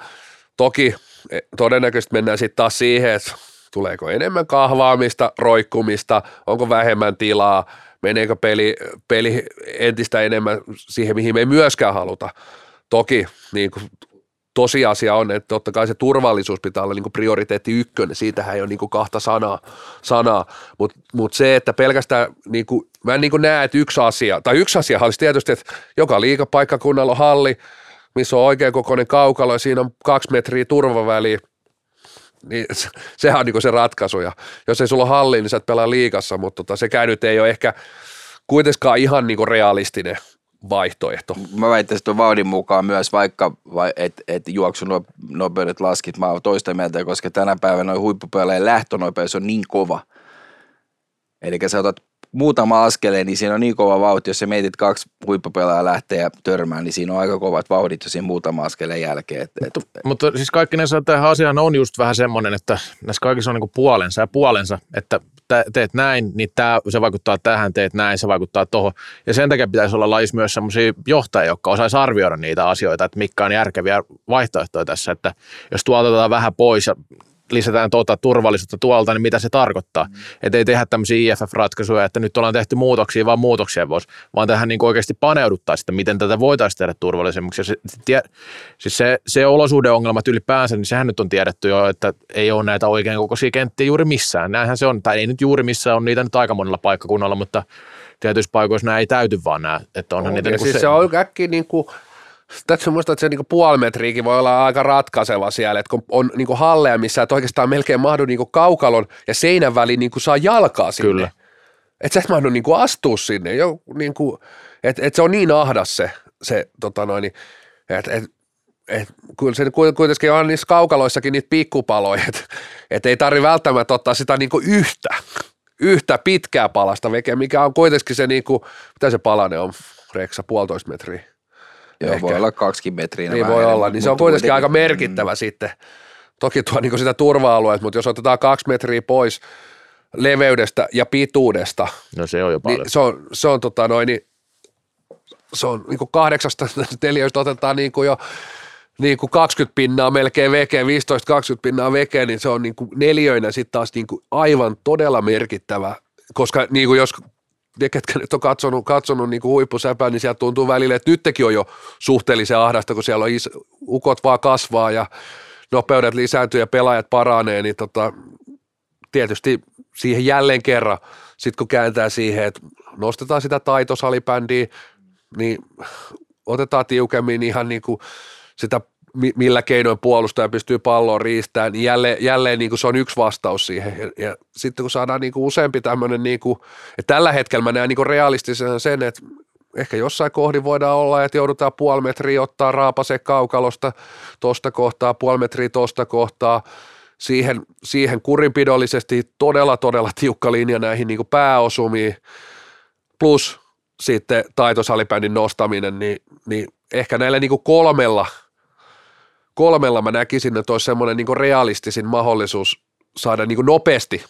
Toki e, todennäköisesti mennään sitten taas siihen, että tuleeko enemmän kahvaamista, roikkumista, onko vähemmän tilaa, meneekö peli, peli entistä enemmän siihen, mihin me ei myöskään haluta. Toki niin kuin tosiasia on, että totta kai se turvallisuus pitää olla niin kuin prioriteetti ykkönen, siitähän ei ole niin kuin kahta sanaa, sanaa. mutta mut se, että pelkästään, niin kuin, mä en niin kuin näe, että yksi asia, tai yksi asia olisi tietysti, että joka liikapaikkakunnalla on halli, missä on oikein kokoinen kaukalo ja siinä on kaksi metriä turvaväliä, niin sehän on niin se ratkaisu. Ja jos ei sulla ole halli, niin sä et pelaa liikassa, mutta tota, sekään nyt ei ole ehkä kuitenkaan ihan niin realistinen vaihtoehto. Mä väittäisin tuon vauhdin mukaan myös, vaikka että et juoksunopeudet laskit, mä oon toista mieltä, koska tänä päivänä noin huippupelejä lähtönopeus on niin kova. Eli sä otat muutama askeleen, niin siinä on niin kova vauhti, jos sä mietit kaksi huippupelaajaa lähtee ja törmää, niin siinä on aika kovat vauhdit jo siinä muutama askeleen jälkeen. Et, et, mutta, mutta siis kaikki näissä tähän asiaan on just vähän semmoinen, että näissä kaikissa on niin puolensa ja puolensa, että teet näin, niin tämä, se vaikuttaa tähän, teet näin, se vaikuttaa tuohon. Ja sen takia pitäisi olla lajissa myös sellaisia johtajia, jotka osaisi arvioida niitä asioita, että mitkä on järkeviä vaihtoehtoja tässä, että jos tuolta otetaan vähän pois ja lisätään tuota turvallisuutta tuolta, niin mitä se tarkoittaa. Mm. Että ei tehdä tämmöisiä IFF-ratkaisuja, että nyt ollaan tehty muutoksia, vaan muutoksia vuosi, vaan tähän niin oikeasti paneuduttaa sitä, miten tätä voitaisiin tehdä turvallisemmaksi. Ja se, tie, siis se, se olosuhdeongelmat ylipäänsä, niin sehän nyt on tiedetty jo, että ei ole näitä oikein kokoisia kenttiä juuri missään. Näinhän se on, tai ei nyt juuri missään, on niitä nyt aika monella paikkakunnalla, mutta tietyissä paikoissa nämä ei täyty vaan nämä. Että onhan on, niitä niin siis se, se on äkkiä niin kuin – Täytyy muistaa, että se niinku puoli metriäkin voi olla aika ratkaiseva siellä, että kun on niinku halleja, missä et oikeastaan melkein mahdu niinku kaukalon ja seinän väliin niinku saa jalkaa sinne. Kyllä. Että sä et mahdu niinku astua sinne. Jo, niinku, että et se on niin ahdas se, se tota noin, että et, et, kyllä se kuitenkin on niissä kaukaloissakin niitä pikkupaloja, että et ei tarvi välttämättä ottaa sitä niinku yhtä, yhtä pitkää palasta vekeä, mikä on kuitenkin se, niinku, mitä se palane on, Reksa, puolitoista metriä Joo, Ehkä. voi olla kaksi metriä. Niin voi olla, niin se on kuitenkin aika merkittävä mm. sitten. Toki tuo niin sitä turva-alueet, mutta jos otetaan kaksi metriä pois leveydestä ja pituudesta. No se on jo niin paljon. Niin se on, se on, tota noin, niin, se on niin kuin kahdeksasta [LAUGHS] teliöistä otetaan niin kuin jo niin kuin 20 pinnaa melkein veke, 15-20 pinnaa veke, niin se on niin kuin neljöinä sitten taas niin kuin aivan todella merkittävä, koska niin kuin jos ne, ketkä nyt on katsonut, katsonut niin kuin huippusäpää, niin sieltä tuntuu välillä, että nytkin on jo suhteellisen ahdasta, kun siellä on is, ukot vaan kasvaa ja nopeudet lisääntyy ja pelaajat paranee, niin tota, tietysti siihen jälleen kerran, sitten kun kääntää siihen, että nostetaan sitä taitosalibändiä, niin otetaan tiukemmin ihan niin kuin sitä millä keinoin puolustaja pystyy palloon riistämään, niin jälleen, jälleen niin kuin se on yksi vastaus siihen. Ja, ja sitten kun saadaan niin kuin useampi tämmöinen, niin kuin, että tällä hetkellä mä näen niin kuin realistisena sen, että ehkä jossain kohdin voidaan olla, että joudutaan puoli metriä ottaa raapase kaukalosta tosta kohtaa, puoli metriä tosta kohtaa, siihen, siihen kurinpidollisesti todella, todella tiukka linja näihin niin kuin pääosumiin, plus sitten taitosalipändin nostaminen, niin, niin ehkä näillä niin kuin kolmella – kolmella mä näkisin, että olisi semmoinen niin realistisin mahdollisuus saada niin nopeasti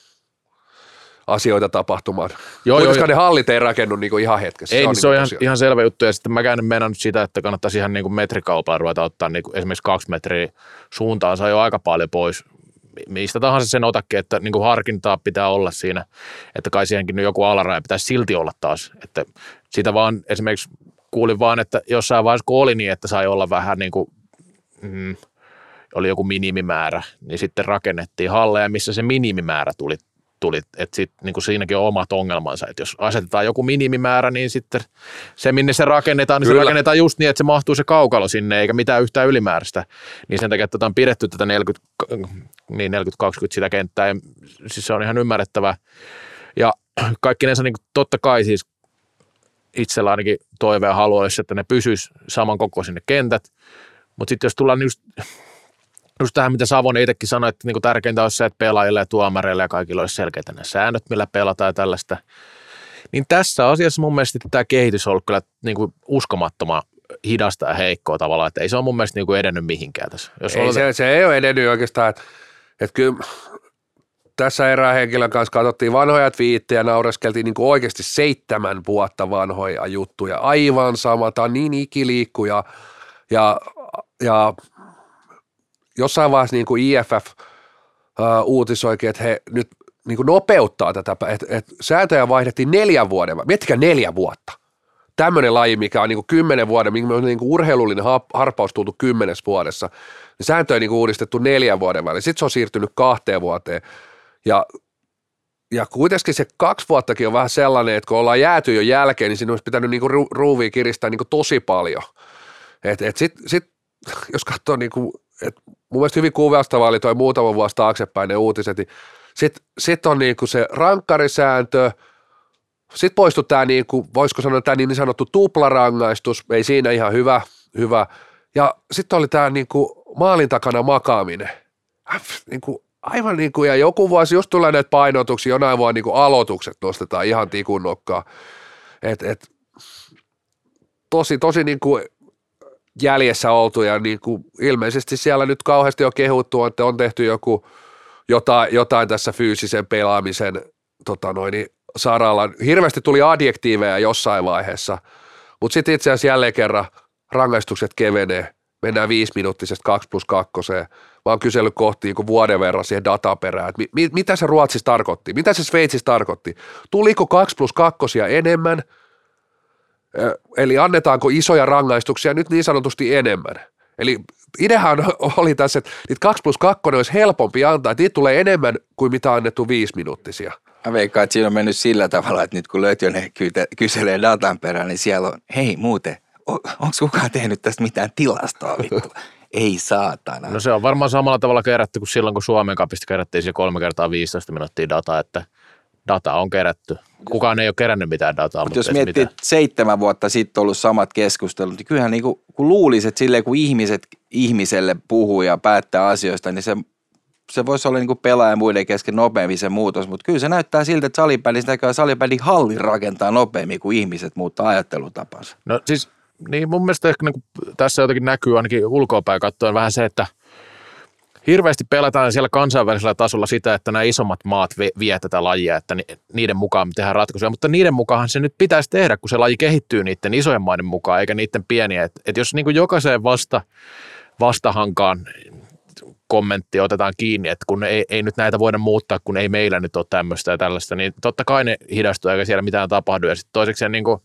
asioita tapahtumaan. Joo, Kuitenkaan joo, ne hallit ei rakennu niin ihan hetkessä. Ei, se on, niin se on niin ihan, ihan, selvä juttu. Ja sitten mäkään en meinannut sitä, että kannattaisi ihan niin kuin metrikaupalla ruveta ottaa niin esimerkiksi kaksi metriä suuntaan saa jo aika paljon pois mistä tahansa sen otakin, että niin kuin harkintaa pitää olla siinä, että kai siihenkin joku alaraja pitäisi silti olla taas. Että sitä vaan esimerkiksi kuulin vaan, että jossain vaiheessa kun oli niin, että sai olla vähän niin kuin, mm, oli joku minimimäärä, niin sitten rakennettiin halleja, missä se minimimäärä tuli tuli, että sit, niin kuin siinäkin on omat ongelmansa, että jos asetetaan joku minimimäärä, niin sitten se, minne se rakennetaan, niin Kyllä. se rakennetaan just niin, että se mahtuu se kaukalo sinne, eikä mitään yhtään ylimääräistä. Niin sen takia, että on pidetty tätä 40, niin 40-20 sitä kenttää, ja siis se on ihan ymmärrettävää. Ja kaikkinensa niin totta kai siis itsellä ainakin toive ja haluaisi, että ne pysyisi saman kokoisin ne kentät, mutta sitten jos tullaan just just tähän, mitä Savon itsekin sanoi, että niin kuin tärkeintä olisi se, että pelaajille ja tuomareille ja kaikilla olisi selkeitä ne säännöt, millä pelataan ja tällaista. Niin tässä asiassa mun mielestä tämä kehitys on ollut kyllä niin kuin uskomattoman hidasta ja heikkoa tavallaan, että ei se ole mun mielestä niin kuin edennyt mihinkään tässä. Jos ei, se, se, ei ole edennyt oikeastaan, että, että kyllä tässä erään henkilön kanssa katsottiin vanhoja twiittejä ja naureskeltiin niin kuin oikeasti seitsemän vuotta vanhoja juttuja. Aivan sama, tämä on niin ikiliikkuja ja, ja jossain vaiheessa niin kuin IFF uutisoikin, että he nyt niin kuin nopeuttaa tätä, että, että sääntöjä vaihdettiin neljän vuoden, miettikää neljä vuotta. Tämmöinen laji, mikä on niin kuin kymmenen vuoden, mikä on niin kuin urheilullinen harppaus tultu kymmenes vuodessa, niin sääntöjä niin kuin uudistettu neljän vuoden väliin. Sitten se on siirtynyt kahteen vuoteen. Ja ja kuitenkin se kaksi vuottakin on vähän sellainen, että kun ollaan jääty jo jälkeen, niin siinä olisi pitänyt niinku ru- ruuvia kiristää niinku tosi paljon. Et, et sit, sit, [LAUGHS] jos katsoo, niinku, että mun mielestä hyvin kuvastavaa oli toi muutama vuosi taaksepäin ne uutiset, niin sitten sit on niinku se rankkarisääntö, sitten poistui tämä, niinku, voisiko sanoa tämä niin sanottu tuplarangaistus, ei siinä ihan hyvä, hyvä. ja sitten oli tämä niinku maalin takana makaaminen. Äh, niinku, aivan niin kuin, ja joku vuosi just tulee näitä painotuksia, jonain vuonna niin kuin aloitukset nostetaan ihan tikun nokkaan. Et, et, tosi, tosi niin kuin jäljessä oltu ja niin kuin ilmeisesti siellä nyt kauheasti on kehuttu, että on tehty joku jotain, jotain tässä fyysisen pelaamisen tota noin, saralla. Hirveästi tuli adjektiiveja jossain vaiheessa, mutta sitten itse asiassa jälleen kerran rangaistukset kevenee. Mennään viisi minuuttisesta 2 plus 2. Mä oon kysellyt kohti niin vuoden verran siihen dataperään, että mi, mitä se Ruotsissa tarkoitti, mitä se Sveitsissä tarkoitti. Tuliko 2 plus 2 enemmän – Eli annetaanko isoja rangaistuksia nyt niin sanotusti enemmän. Eli ideahan [LAUGHS] oli tässä, että niitä 2 plus 2 olisi helpompi antaa, että niitä tulee enemmän kuin mitä annettu viisi minuuttisia. Mä veikkaan, että siinä on mennyt sillä tavalla, että nyt kun ne kyselee datan perään, niin siellä on, hei muuten, onko kukaan tehnyt tästä mitään tilastoa vittu? [LAUGHS] Ei saatana. No se on varmaan samalla tavalla kerätty kuin silloin, kun Suomen kapista kerättiin se kolme kertaa 15 minuuttia dataa, että – data on kerätty. Kukaan ei ole kerännyt mitään dataa. Mutta jos miettii, että seitsemän vuotta sitten ollut samat keskustelut, niin kyllähän niin kuin, kun luulisi, että silleen kun ihmiset ihmiselle puhuu ja päättää asioista, niin se, se voisi olla niin kuin pelaajan muiden kesken nopeammin se muutos, mutta kyllä se näyttää siltä, että salibändin halli rakentaa nopeammin kuin ihmiset muuttaa ajattelutapansa. No siis, niin mun mielestä ehkä niin kuin tässä jotenkin näkyy ainakin ulkoapäin katsoen vähän se, että – hirveästi pelataan siellä kansainvälisellä tasolla sitä, että nämä isommat maat vie tätä lajia, että niiden mukaan me tehdään ratkaisuja, mutta niiden mukaan se nyt pitäisi tehdä, kun se laji kehittyy niiden isojen maiden mukaan, eikä niiden pieniä. Että et jos niin kuin jokaiseen vasta, vastahankaan kommentti otetaan kiinni, että kun ei, ei nyt näitä voida muuttaa, kun ei meillä nyt ole tämmöistä ja tällaista, niin totta kai ne hidastuu eikä siellä mitään tapahdu. Ja sitten toiseksi niin kuin,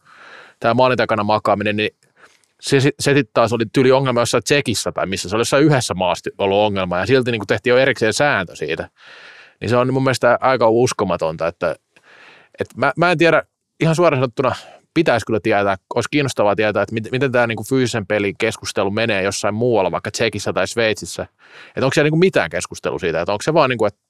tämä maalin takana makaaminen, niin se, se sitten taas oli tyyli ongelma jossain Tsekissä tai missä se oli jossain yhdessä maassa ollut ongelma ja silti niin kuin tehtiin jo erikseen sääntö siitä. Niin se on mun mielestä aika uskomatonta, että, että mä, mä en tiedä, ihan suoraan sanottuna pitäisi kyllä tietää, olisi kiinnostavaa tietää, että miten, miten tämä niin kuin fyysisen pelin keskustelu menee jossain muualla, vaikka Tsekissä tai Sveitsissä. Että onko siellä niin kuin mitään keskustelua siitä, että onko se vaan niin kuin, että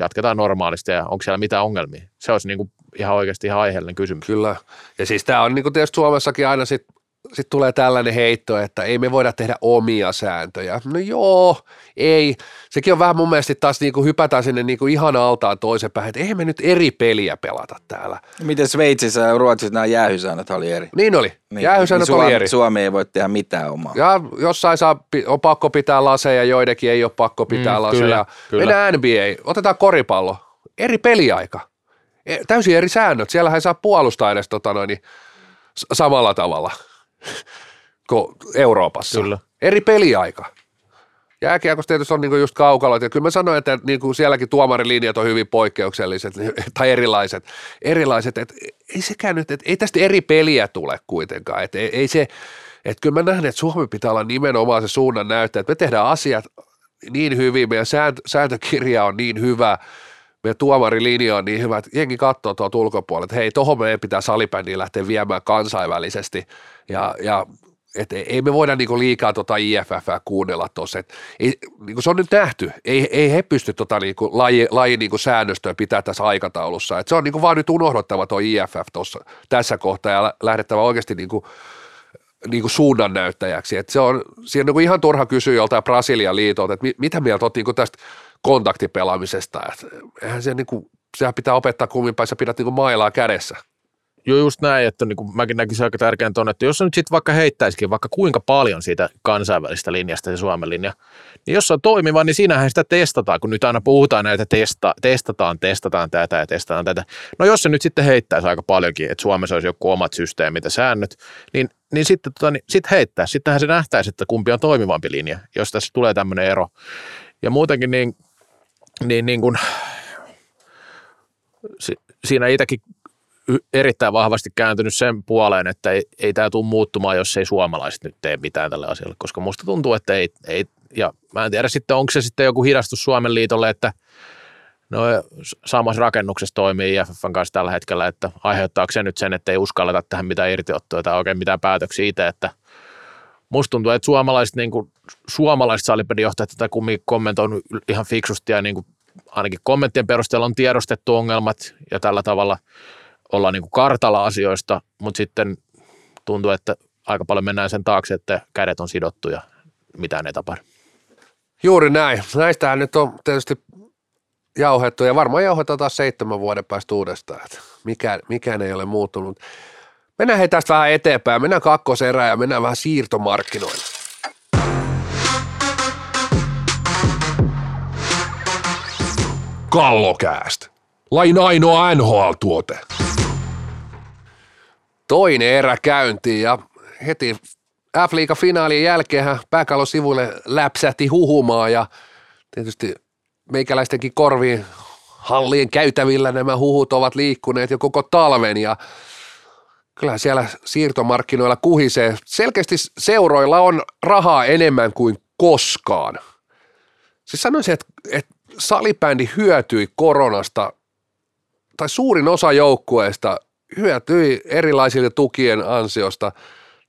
jatketaan normaalisti ja onko siellä mitään ongelmia. Se olisi niin kuin ihan oikeasti ihan aiheellinen kysymys. Kyllä. Ja siis tämä on niin kuin tietysti Suomessakin aina sit sitten tulee tällainen heitto, että ei me voida tehdä omia sääntöjä. No joo, ei. Sekin on vähän mun mielestä taas niin kuin hypätään sinne niin kuin ihan altaan toisen päähän, että eihän me nyt eri peliä pelata täällä. Miten Sveitsissä ja Ruotsissa nämä jäähysäännöt oli eri? Niin oli. Niin, Jäähysäännöt niin oli Suomi, eri. Suomi ei voi tehdä mitään omaa. Ja jossain saa, on pakko pitää laseja, joidenkin ei ole pakko pitää Mm, laseja. kyllä, kyllä. Mennään NBA, otetaan koripallo, eri peliaika, E- täysin eri säännöt. Siellä ei saa puolustaa edes tota noin, niin, samalla tavalla [LAUGHS] kuin Euroopassa. Kyllä. Eri peliaika. Jääkiekossa tietysti on niinku just kaukalot, ja kyllä mä sanoin, että niinku sielläkin tuomarilinjat on hyvin poikkeukselliset [LAUGHS] tai erilaiset. erilaiset että ei sekään nyt, että ei tästä eri peliä tule kuitenkaan. Että ei, ei se, että kyllä mä näen, että Suomi pitää olla nimenomaan se suunnan näyttäjä, että me tehdään asiat niin hyvin, meidän sääntö, sääntökirja on niin hyvä, meidän tuomarilinja on niin hyvä, että jengi katsoo tuolta ulkopuolella, että hei, tohon meidän pitää salibändiä lähteä viemään kansainvälisesti ja, ja et ei me voida niinku liikaa tota IFF kuunnella tuossa. Niinku se on nyt nähty. Ei, ei he pysty tota niinku laji, laji niinku säännöstöä pitää tässä aikataulussa. Et se on niinku vaan nyt unohdottava tuo IFF tossa, tässä kohtaa ja lä- lähdettävä oikeasti niinku, niinku suunnannäyttäjäksi. Et se on, siinä on niinku ihan turha kysyä joltain Brasilian liitolta, että mi, mitä mieltä olet niinku tästä kontaktipelaamisesta. Et eihän se niinku, sehän pitää opettaa kummin päin sä pidät niinku mailaa kädessä. Joo, just näin, että niin kuin mäkin näkisin aika tärkeän tuonne, että jos sä nyt sitten vaikka heittäisikin vaikka kuinka paljon siitä kansainvälistä linjasta se Suomen linja, niin jos se on toimiva, niin siinähän sitä testataan, kun nyt aina puhutaan näitä, testa, testataan, testataan tätä ja testataan tätä. No jos se nyt sitten heittäisi aika paljonkin, että Suomessa olisi joku omat systeemit ja säännöt, niin, niin sitten tota, niin, sit heittää. Sittenhän se nähtäisi, että kumpi on toimivampi linja, jos tässä tulee tämmöinen ero. Ja muutenkin niin, niin, niin kuin, si, siinä itsekin erittäin vahvasti kääntynyt sen puoleen, että ei, ei tämä tule muuttumaan, jos ei suomalaiset nyt tee mitään tälle asialle, koska musta tuntuu, että ei, ei ja mä en tiedä sitten, onko se sitten joku hidastus Suomen liitolle, että no samassa rakennuksessa toimii IFFn kanssa tällä hetkellä, että aiheuttaako se nyt sen, että ei uskalleta tähän mitään irtiottoa tai oikein mitään päätöksiä itse, että musta tuntuu, että suomalaiset, niin kuin, suomalaiset salipelijohtajat tätä kumminkin kommentoinut ihan fiksusti ja niin kuin, ainakin kommenttien perusteella on tiedostettu ongelmat ja tällä tavalla ollaan niin kuin kartalla asioista, mutta sitten tuntuu, että aika paljon mennään sen taakse, että kädet on sidottu ja mitään ei tapahdu. Juuri näin. Näistähän nyt on tietysti jauhettu ja varmaan jauhetaan taas seitsemän vuoden päästä uudestaan. Että mikään, mikään ei ole muuttunut. Mennään hei tästä vähän eteenpäin. Mennään kakkoserään ja mennään vähän siirtomarkkinoille. Kallokääst. Lain ainoa NHL-tuote. Toinen erä käyntiin ja heti F-liiga finaalin jälkeen pääkallon sivuille läpsähti huhumaa ja tietysti meikäläistenkin korviin hallien käytävillä nämä huhut ovat liikkuneet jo koko talven ja kyllä siellä siirtomarkkinoilla kuhisee. Selkeästi seuroilla on rahaa enemmän kuin koskaan. Siis sanoisin, että, että salibändi hyötyi koronasta, tai suurin osa joukkueesta hyötyi erilaisille tukien ansiosta.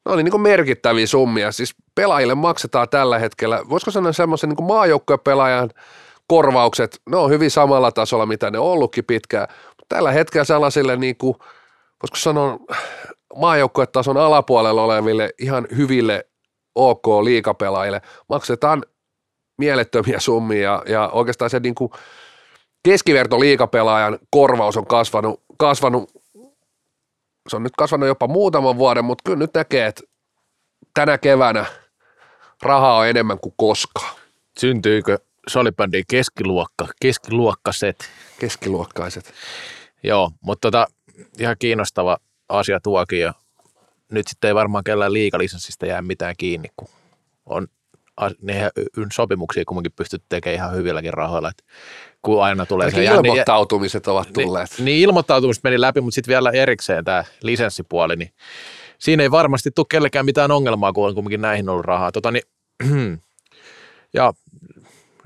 Ne oli niin merkittäviä summia. Siis pelaajille maksetaan tällä hetkellä, voisiko sanoa semmoisen niin maajoukkuepelaajan korvaukset, ne on hyvin samalla tasolla, mitä ne on ollutkin pitkään. Tällä hetkellä sellaisille, niin kuin, voisiko sanoa, maajoukkuetason alapuolella oleville ihan hyville OK liikapelaajille maksetaan mielettömiä summia ja, ja oikeastaan se niin kuin keskiverto liikapelaajan korvaus on kasvanut, kasvanut, se on nyt kasvanut jopa muutaman vuoden, mutta kyllä nyt näkee, että tänä keväänä rahaa on enemmän kuin koskaan. Syntyykö salibändiin keskiluokka, keskiluokkaset? Keskiluokkaiset. Joo, mutta tota, ihan kiinnostava asia tuokin ja nyt sitten ei varmaan kellään liikalisenssistä jää mitään kiinni, kun on ne sopimuksia kumminkin pystyt tekemään ihan hyvilläkin rahoilla, että kun aina tulee Ainakin jänni- ilmoittautumiset ovat tulleet. Niin, niin ilmoittautumiset meni läpi, mutta sitten vielä erikseen tämä lisenssipuoli, niin siinä ei varmasti tule kellekään mitään ongelmaa, kun on kumminkin näihin ollut rahaa. Tota, niin, [CLEARS THROAT] ja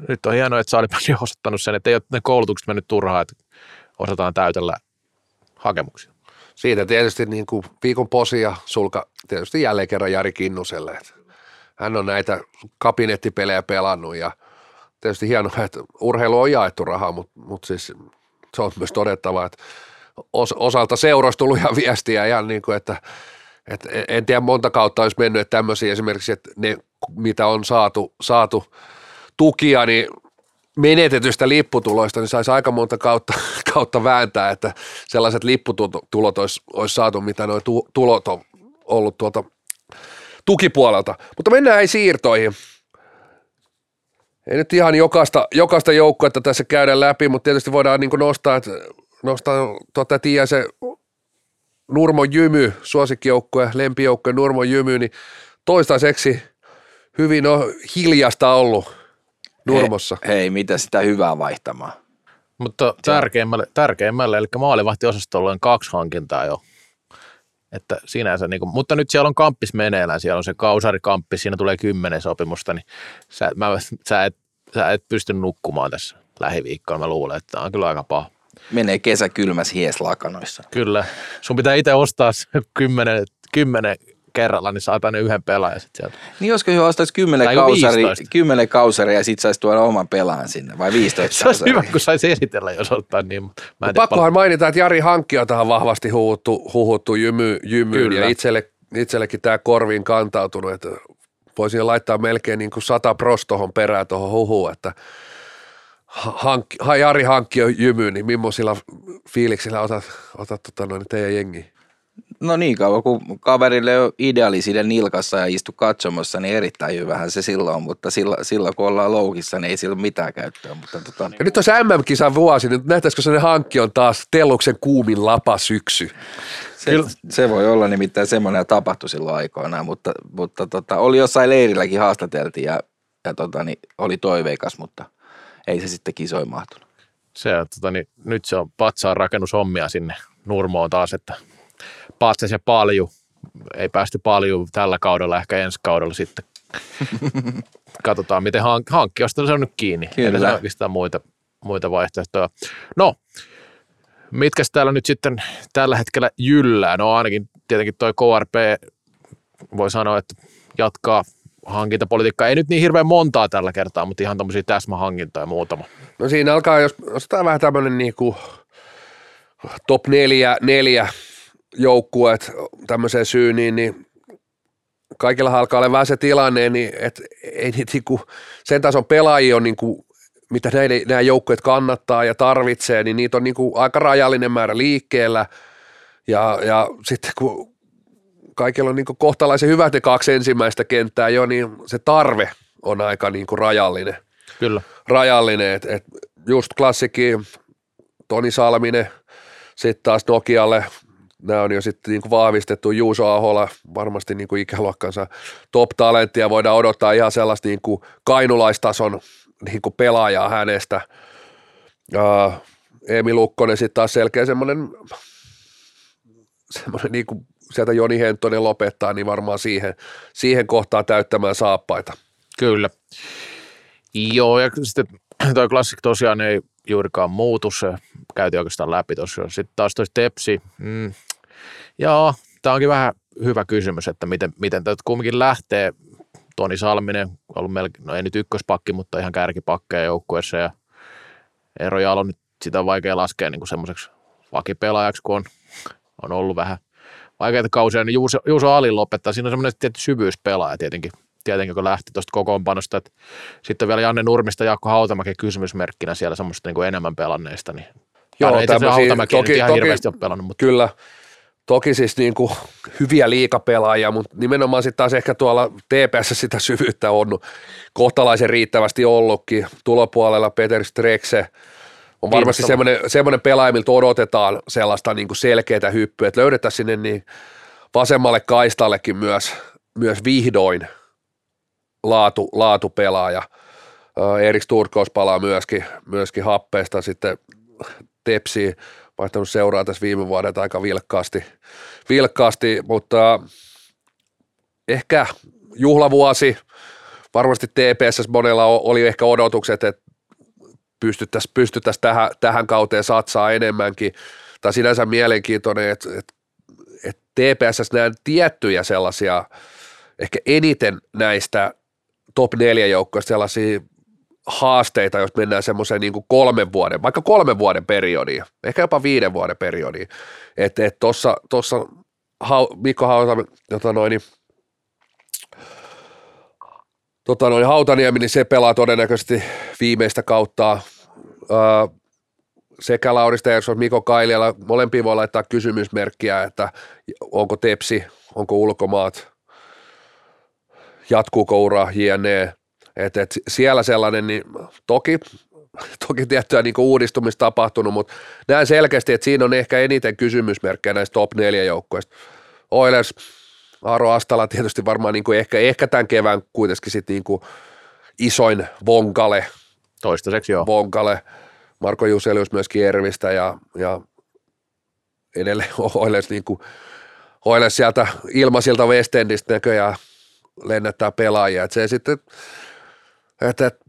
nyt on hienoa, että Saalibändi [LAUGHS] on osoittanut sen, että ei ole ne koulutukset mennyt turhaan, että osataan täytellä hakemuksia. Siitä tietysti niin kuin viikon posia sulka tietysti jälleen kerran Jari Kinnuselle. Että hän on näitä kabinettipelejä pelannut ja tietysti hienoa, että urheilu on jaettu rahaa, mutta, mutta siis se on myös todettava, että os, osalta seuroista tullut ihan viestiä ihan niin kuin, että, Et en- en tiedä monta kautta olisi mennyt, että tämmöisiä esimerkiksi, että ne mitä on saatu, saatu tukia, niin menetetystä lipputuloista, niin saisi aika monta kautta, [LAUGHS] kautta vääntää, että sellaiset lipputulot olisi, olisi saatu, mitä nuo tu, tulot on ollut tuolta tukipuolelta. Mutta mennään ei siirtoihin. Ei nyt ihan jokaista, jokaista joukkuetta tässä käydä läpi, mutta tietysti voidaan niin nostaa, että nostaa tuota, tiedä se Nurmo Jymy, suosikkijoukkue, lempijoukkue Nurmo Jymy, niin toistaiseksi hyvin on hiljasta ollut Nurmossa. Hei, hei, mitä sitä hyvää vaihtamaan? Mutta tärkeimmälle, tärkeimmälle, eli maalivahtiosastolla on kaksi hankintaa jo. Että sinänsä, niin kuin, mutta nyt siellä on kamppis meneillään, siellä on se kausarikamppis, siinä tulee kymmenen sopimusta, niin sä, mä, sä, et, sä et pysty nukkumaan tässä lähiviikkoina, mä luulen, että tämä on kyllä aika paha. Menee kesä kylmäs hies lakanoissa. Kyllä, sun pitää itse ostaa se kymmenen, kymmenen kerralla, niin saat aina yhden pelaajan sit sieltä. Niin josko jo ostaisi 10 Tai kausari, 15. 10 kausaria ja sit saisi tuoda oman pelaan sinne, vai 15 Se olisi hyvä, kun saisi esitellä, jos ottaa niin, mutta mä en tiedä Pakkohan mainita, että Jari Hankki on tähän vahvasti huhuttu, huhuttu jymy, jymyyn Kyllä. ja itselle, itsellekin tämä korviin kantautunut, että voisin laittaa melkein niin kuin sata pros tuohon perään tuohon huhuun, että hankki, ha, Jari Hankki on jymy, niin millaisilla fiiliksillä otat, otat tota noin, teidän jengi? No niin kauan, kun kaverille on ideali siinä nilkassa ja istu katsomassa, niin erittäin hyvähän se silloin, mutta silloin, silloin kun ollaan loukissa, niin ei sillä ole mitään käyttöä. Mutta tota, Ja nyt on se MM-kisan vuosi, niin nähtäisikö se hankki on taas Telluksen kuumin lapa syksy. se, se, voi olla nimittäin semmoinen tapahtui silloin aikoinaan, mutta, mutta tota, oli jossain leirilläkin haastateltiin ja, ja tota, niin oli toiveikas, mutta ei se sitten kisoin mahtunut. se, tota, niin, nyt se on patsaan rakennushommia sinne Nurmoon taas, että patsas ja palju. Ei päästy paljon tällä kaudella, ehkä ensi kaudella sitten. [LAUGHS] Katsotaan, miten hank- hankkijoista se on nyt kiinni. Kyllä. Oikeastaan muita, muita vaihtoehtoja. No, mitkä täällä nyt sitten tällä hetkellä jyllää? No ainakin tietenkin toi KRP voi sanoa, että jatkaa hankintapolitiikkaa. Ei nyt niin hirveän montaa tällä kertaa, mutta ihan tämmöisiä täsmähankintoja muutama. No siinä alkaa, jos otetaan vähän tämmöinen niinku top neljä, neljä joukkueet tämmöiseen syyniin, niin kaikilla alkaa olla vähän se tilanne, niin että ei niitä niinku, sen tason pelaajia on niinku, mitä näiden, nämä joukkueet kannattaa ja tarvitsee, niin niitä on niinku aika rajallinen määrä liikkeellä ja, ja sitten kun kaikilla on niinku kohtalaisen hyvät ne kaksi ensimmäistä kenttää jo, niin se tarve on aika niinku rajallinen Kyllä. rajallinen, että et just klassikki, Toni Salminen, sitten taas Nokialle, nämä on jo sitten niinku vahvistettu, Juuso Ahola, varmasti niinku ikäluokkansa top-talenttia, voidaan odottaa ihan sellaista niinku kainulaistason niinku pelaajaa hänestä. Uh, Emi Lukkonen sitten taas selkeä semmoinen, semmoinen niinku sieltä Joni Henttonen lopettaa, niin varmaan siihen, siihen kohtaan täyttämään saappaita. Kyllä. Joo, ja sitten toi klassik tosiaan ei juurikaan muutu, se käytiin oikeastaan läpi tuossa. Sitten taas toi Tepsi, mm, joo, tämä onkin vähän hyvä kysymys, että miten, miten tämä kumminkin lähtee. Toni Salminen, ollut melkein, no ei nyt ykköspakki, mutta ihan kärkipakkeja joukkueessa ja Eero Jalo nyt sitä on vaikea laskea niin semmoiseksi vakipelaajaksi, kun on, on ollut vähän vaikeita kausia, niin Juuso, Juuso Alin lopettaa. Siinä on semmoinen tietty syvyyspelaaja tietenkin, tietenkin kun lähti tuosta kokoonpanosta. Että sitten vielä Janne Nurmista ja Jaakko Hautamäki kysymysmerkkinä siellä semmoista niin kuin enemmän pelanneista. Niin, Joo, Joo, ei tämmöisiä- Hautamäki toki, toki- ole pelannut, mutta Kyllä. Toki siis niin kuin hyviä liikapelaajia, mutta nimenomaan sitten taas ehkä tuolla TPS sitä syvyyttä on kohtalaisen riittävästi ollutkin. Tulopuolella Peter Strekse on varmasti semmoinen, semmoinen pelaaja, miltä odotetaan sellaista niin kuin selkeää hyppyä, että löydettäisiin sinne niin vasemmalle kaistallekin myös, myös vihdoin laatu, laatupelaaja. Erik Sturkos palaa myöskin, myöskin happeesta sitten Tepsiin, vaihtanut seuraa tässä viime vuodet aika vilkkaasti, vilkkaasti mutta ehkä juhlavuosi, varmasti TPS monella oli ehkä odotukset, että pystyttäisiin pystyttäisi tähän, tähän kauteen satsaa enemmänkin. Tai sinänsä mielenkiintoinen, että, että, että TPS näen tiettyjä sellaisia, ehkä eniten näistä top 4 joukkoista sellaisia haasteita, jos mennään semmoiseen niin kolmen vuoden, vaikka kolmen vuoden periodiin, ehkä jopa viiden vuoden periodiin. Että et tuossa tossa Hau, Mikko Hauta, jota noin, tota noin, Hautaniemi, niin se pelaa todennäköisesti viimeistä kautta. Öö, sekä Lauri Steersson, Mikko Kailiala, molempiin voi laittaa kysymysmerkkiä, että onko Tepsi, onko ulkomaat, jatkuuko ura, jne. Et, et siellä sellainen, niin toki, toki tiettyä niin uudistumista tapahtunut, mutta näen selkeästi, että siinä on ehkä eniten kysymysmerkkejä näistä top 4 joukkoista. Oilers, Aro Astala tietysti varmaan niin kuin ehkä, ehkä tämän kevään kuitenkin sit niin kuin isoin vonkale, Toistaiseksi joo. vonkale. Marko Juselius myöskin Ervistä ja, ja edelleen [LAUGHS] Oilers, niin kuin, Oilers sieltä ilmaisilta West Endistä näköjään lennättää pelaajia. Et se sitten, että et,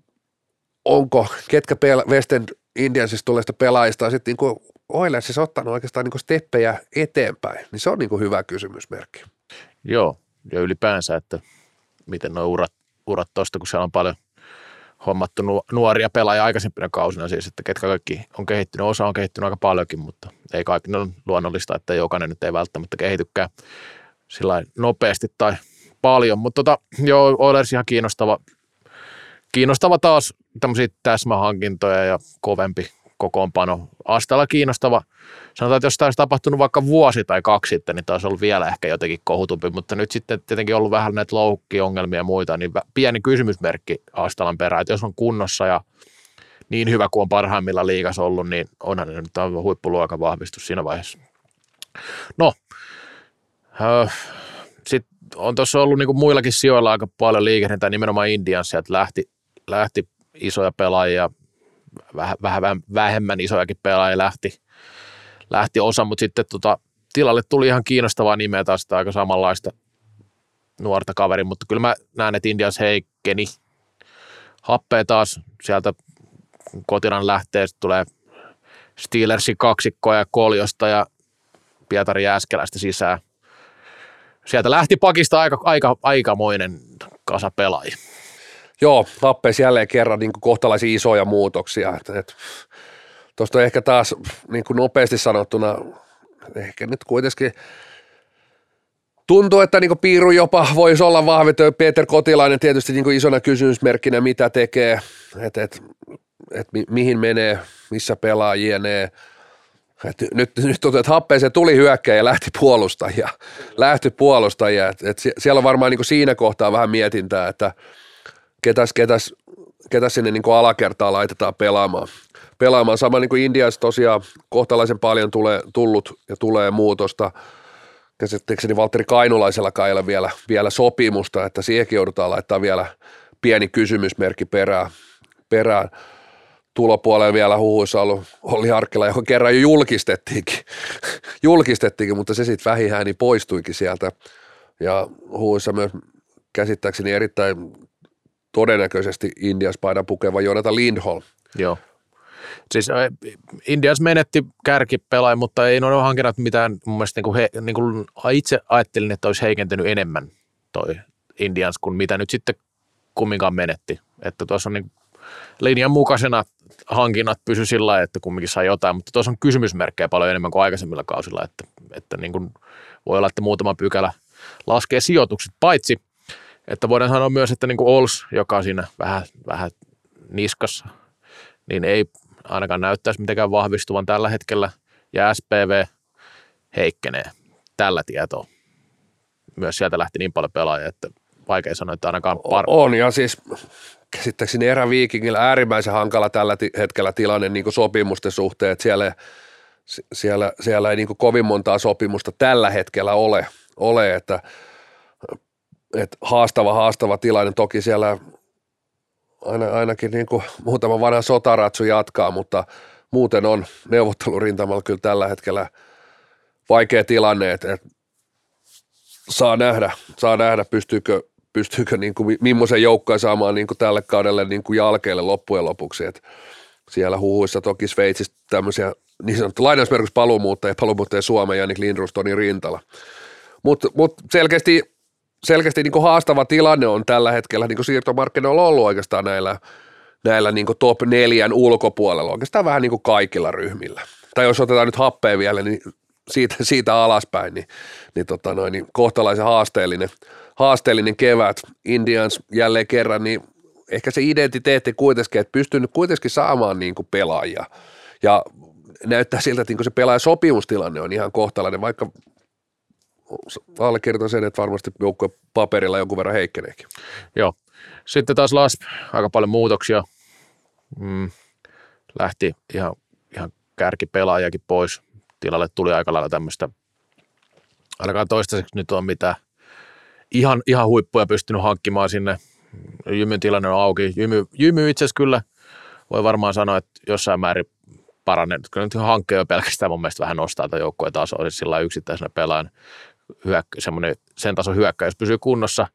onko, ketkä pel- West End Indiansista tulleista pelaajista sitten niin Oilersissa ottanut oikeastaan niin steppejä eteenpäin, niin se on niin hyvä kysymysmerkki. Joo, ja ylipäänsä, että miten nuo urat, urat tuosta, kun siellä on paljon hommattu nuoria pelaajia aikaisempina kausina siis, että ketkä kaikki on kehittynyt. Osa on kehittynyt aika paljonkin, mutta ei kaikki on luonnollista, että jokainen nyt ei välttämättä kehitykään sillä nopeasti tai paljon. Mutta tota, joo, Oilers ihan kiinnostava, kiinnostava taas tämmöisiä täsmähankintoja ja kovempi kokoonpano. Astella kiinnostava. Sanotaan, että jos tämä olisi tapahtunut vaikka vuosi tai kaksi sitten, niin taisi ollut vielä ehkä jotenkin kohutumpi, mutta nyt sitten tietenkin ollut vähän näitä loukkiongelmia ja muita, niin pieni kysymysmerkki Astalan perään, että jos on kunnossa ja niin hyvä kuin on parhaimmilla liigas ollut, niin onhan ne nyt aivan huippuluokan vahvistus siinä vaiheessa. No, sitten on tuossa ollut niin muillakin sijoilla aika paljon liikehdintää, nimenomaan Indian sieltä lähti, lähti isoja pelaajia, vähän, vähän vähemmän isojakin pelaajia lähti, lähti osa, mutta sitten tota, tilalle tuli ihan kiinnostavaa nimeä taas aika samanlaista nuorta kaveri, mutta kyllä mä näen, että Indians heikkeni. Happea taas sieltä kotiran lähtee, tulee Steelersin kaksikkoa ja Koljosta ja Pietari Jääskeläistä sisään. Sieltä lähti pakista aika, aika, aikamoinen kasa pelaajia. Joo, Lappeessa jälleen kerran niin kuin kohtalaisia isoja muutoksia. Tuosta ehkä taas niin kuin nopeasti sanottuna, ehkä nyt kuitenkin tuntuu, että niin Piiru jopa voisi olla vahvempi. Peter Kotilainen tietysti niin isona kysymysmerkkinä, mitä tekee, että et, et, mi, mihin menee, missä pelaa jne. Et nyt, nyt tuntuu, että happeeseen tuli hyökkäjä ja lähti puolustajia. Lähti puolustajia. Et, et siellä on varmaan niin siinä kohtaa vähän mietintää, että – ketäs, ketäs, ketäs sinne niin kuin alakertaa laitetaan pelaamaan. pelaamaan. Sama niin kuin Indiassa tosiaan kohtalaisen paljon tulee, tullut ja tulee muutosta. Käsittääkseni Valtteri Kainulaisella ei ole vielä, vielä sopimusta, että siihenkin joudutaan laittaa vielä pieni kysymysmerkki perään. perään. Tulopuolella vielä huhuissa ollut Olli Harkkila, joka kerran jo julkistettiinkin, [LAUGHS] julkistettiinkin mutta se sitten vähihään niin poistuikin sieltä. Ja huhuissa myös käsittääkseni erittäin todennäköisesti Indias paidan pukeva Jonathan Lindholm. Joo. Siis Indias menetti kärkipelaaja, mutta ei noin hankinnat mitään, mun mielestä niin kuin he, niin kuin itse ajattelin, että olisi heikentynyt enemmän toi Indians kuin mitä nyt sitten kumminkaan menetti. Että tuossa on niin linjan mukaisena hankinnat pysy sillä lailla, että kumminkin sai jotain, mutta tuossa on kysymysmerkkejä paljon enemmän kuin aikaisemmilla kausilla, että, että niin kuin voi olla, että muutama pykälä laskee sijoitukset, paitsi että voidaan sanoa myös, että niin kuin Ols, joka on siinä vähän, vähän niskassa, niin ei ainakaan näyttäisi mitenkään vahvistuvan tällä hetkellä, ja SPV heikkenee tällä tietoa. Myös sieltä lähti niin paljon pelaajia, että vaikea sanoa, että ainakaan par... On, ja siis käsittääkseni eräviikingillä äärimmäisen hankala tällä hetkellä tilanne niin kuin sopimusten suhteen, että siellä, siellä, siellä ei niin kuin kovin montaa sopimusta tällä hetkellä ole, ole että – et haastava, haastava tilanne. Toki siellä aina, ainakin niin kuin muutama vanha sotaratsu jatkaa, mutta muuten on neuvottelurintamalla kyllä tällä hetkellä vaikea tilanne, että, että saa nähdä, saa nähdä pystyykö, pystyykö niin kuin, millaisen joukkojen saamaan niin kuin tälle kaudelle niin kuin jalkeille loppujen lopuksi. Että siellä huhuissa toki Sveitsistä tämmöisiä niin sanottu lainausmerkiksi paluumuuttajia, paluumuuttajia Suomeen, Janik Lindrus, Toni Rintala. Mutta mut selkeästi selkeästi niin kuin haastava tilanne on tällä hetkellä niin kuin siirtomarkkinoilla ollut oikeastaan näillä, näillä niin kuin top neljän ulkopuolella, oikeastaan vähän niin kuin kaikilla ryhmillä. Tai jos otetaan nyt happea vielä, niin siitä, siitä alaspäin, niin, niin, tota noin, niin kohtalaisen haasteellinen, haasteellinen kevät. Indians jälleen kerran, niin ehkä se identiteetti kuitenkin, että pystynyt kuitenkin saamaan niin kuin pelaajia. Ja näyttää siltä, että niin kuin se pelaaja sopimustilanne on ihan kohtalainen, vaikka allekirjoitan sen, että varmasti joukkue paperilla jonkun verran heikkeneekin. Joo. Sitten taas LASP, aika paljon muutoksia. Mm, lähti ihan, ihan kärkipelaajakin pois. Tilalle tuli aika lailla tämmöistä, ainakaan toistaiseksi nyt on mitään ihan, ihan huippuja pystynyt hankkimaan sinne. Jymyn tilanne on auki. Jymy, jymy itse asiassa kyllä voi varmaan sanoa, että jossain määrin paranee. Kyllä nyt hankkeen jo pelkästään mun mielestä vähän nostaa tätä joukkueen tasoa, siis sillä yksittäisenä pelaajan hyökkä, semmoinen sen tason hyökkäys pysyy kunnossa.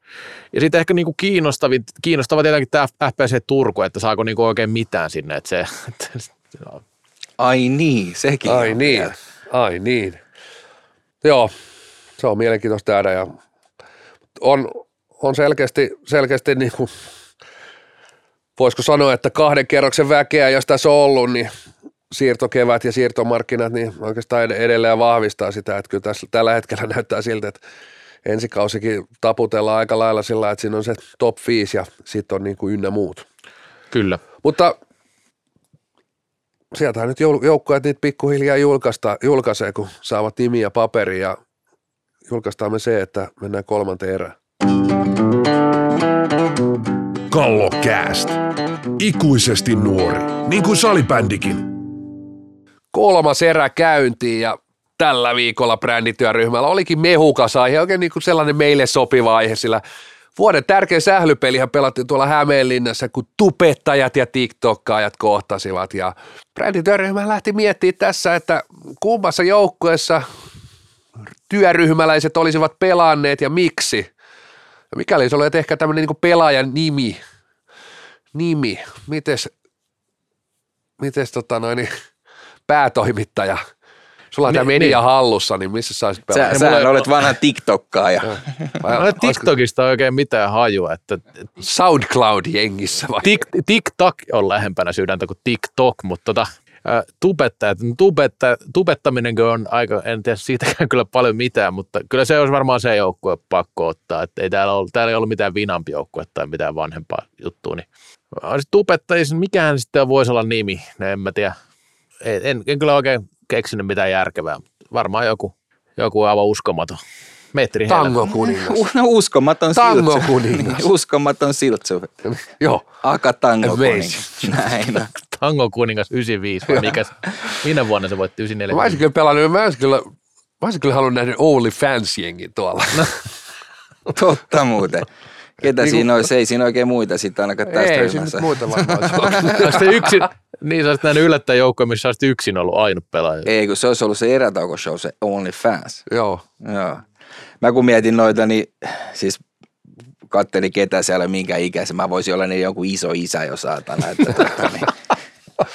Ja sitten ehkä niinku kiinnostavin, kiinnostava tietenkin tämä FPC Turku, että saako niinku oikein mitään sinne. Että se, että, Ai niin, sekin. Ai on niin, vielä. ai niin. Joo, se on mielenkiintoista nähdä ja on, on selkeästi, selkeästi niin kuin, voisiko sanoa, että kahden kerroksen väkeä, jos tässä on ollut, niin siirtokevät ja siirtomarkkinat, niin oikeastaan ed- edelleen vahvistaa sitä, että kyllä tässä, tällä hetkellä [LAUGHS] näyttää siltä, että ensi kausikin taputellaan aika lailla sillä, että siinä on se top 5 ja sitten on niin kuin ynnä muut. kyllä. Mutta sieltähän nyt joukkueet niitä pikkuhiljaa julkaista, julkaisee, kun saavat nimiä ja paperi ja julkaistaan me se, että mennään kolmanteen erään. Kallokääst. Ikuisesti nuori, niin kuin salibändikin. Kolmas erä käyntiin ja tällä viikolla brändityöryhmällä olikin mehukas aihe, oikein niin kuin sellainen meille sopiva aihe, sillä vuoden tärkein sählypelihän pelattiin tuolla Hämeenlinnassa, kun tupettajat ja tiktokkaajat kohtasivat. Ja brändityöryhmä lähti miettimään tässä, että kummassa joukkueessa työryhmäläiset olisivat pelanneet ja miksi. Ja mikäli se oli ehkä tämmöinen niin pelaajan nimi, nimi, mites, mites tota noin, niin, päätoimittaja, sulla on Niin, tämä media niin. hallussa, niin missä sä olisit Sä, pelannut? sä mulla- olet vanha TikTokkaaja. [LAUGHS] Vai Mä en TikTokista oikein mitään hajua, että SoundCloud-jengissä vai? Tik, TikTok on lähempänä sydäntä kuin TikTok, mutta tota, ää, tubettajat, tubetta, tubettaminen on aika, en tiedä siitäkään kyllä paljon mitään, mutta kyllä se olisi varmaan se joukkue pakko ottaa, että ei täällä, ollut, täällä ei ollut mitään vinampi joukkue tai mitään vanhempaa juttua, niin tubettajissa, mikähän sitten voisi olla nimi, en mä tiedä, en, en, en kyllä oikein keksinyt mitään järkevää, varmaan joku, joku aivan uskomaton. Metri Tango kuningas. No, uskomaton Tango siltsu. kuningas. [LAUGHS] Uskomaton siltsu. Joo. Aka tango Amazing. kuningas. Näin. [LAUGHS] Tango kuningas 95, vai mikä, se- minä vuonna se voitti 94? Mä olisin kyllä pelannut, mä olisin kyllä, mä olisin kyllä halunnut nähdä Only Fans-jengin tuolla. Totta muuten. Ketä Niin siinä olisi? Ei siinä oikein muita sitten ainakaan tästä Ei, siinä ryhmässä. nyt muita varmaan. Olisit [LAUGHS] yksin, [LAUGHS] niin sä olisit nähnyt yllättäen joukkoja, missä olisit yksin ollut ainut pelaaja. Ei, kun se olisi ollut se erätaukoshow, se Only Fans. Joo. Joo. Mä kun mietin noita, niin siis kattelin ketä siellä, minkä ikäisen. Mä voisin olla niin joku iso isä jo saatana. Että, tota, niin. [LAUGHS]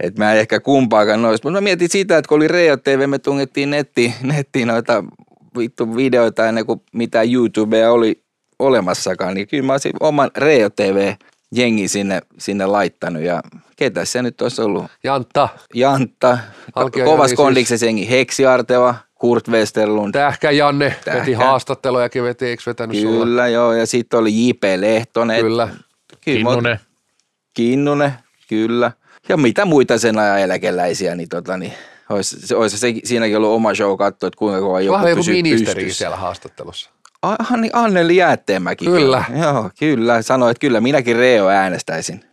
Et mä en ehkä kumpaakaan noista, mutta mä mietin sitä, että kun oli Reo TV, me tungettiin nettiin, nettiin noita vittu videoita ennen kuin mitään YouTubea oli olemassakaan, niin kyllä mä olisin oman Reo TV jengi sinne, sinne laittanut ja ketä se nyt olisi ollut? Jantta, Jantta, Halkia kovas siis. kondiksen jengi, Heksi Arteva, Kurt Westerlund, Tähkä Janne veti Tähkä. haastattelujakin, veti, eikö vetänyt sulla? Kyllä joo, ja sitten oli J.P. Lehtonen. Kyllä. Kinnunen. Kinnunen, kyllä. Ja mitä muita sen ajan eläkeläisiä, niin, tota, niin olisi, se, olisi se, siinäkin ollut oma show katsoa, että kuinka kauan joku Vähän joku pysyy ministeri pystyssä. siellä haastattelussa. Anni, Anneli Jäätteenmäki. Kyllä. Joo, kyllä. Sanoi, että kyllä minäkin Reo äänestäisin.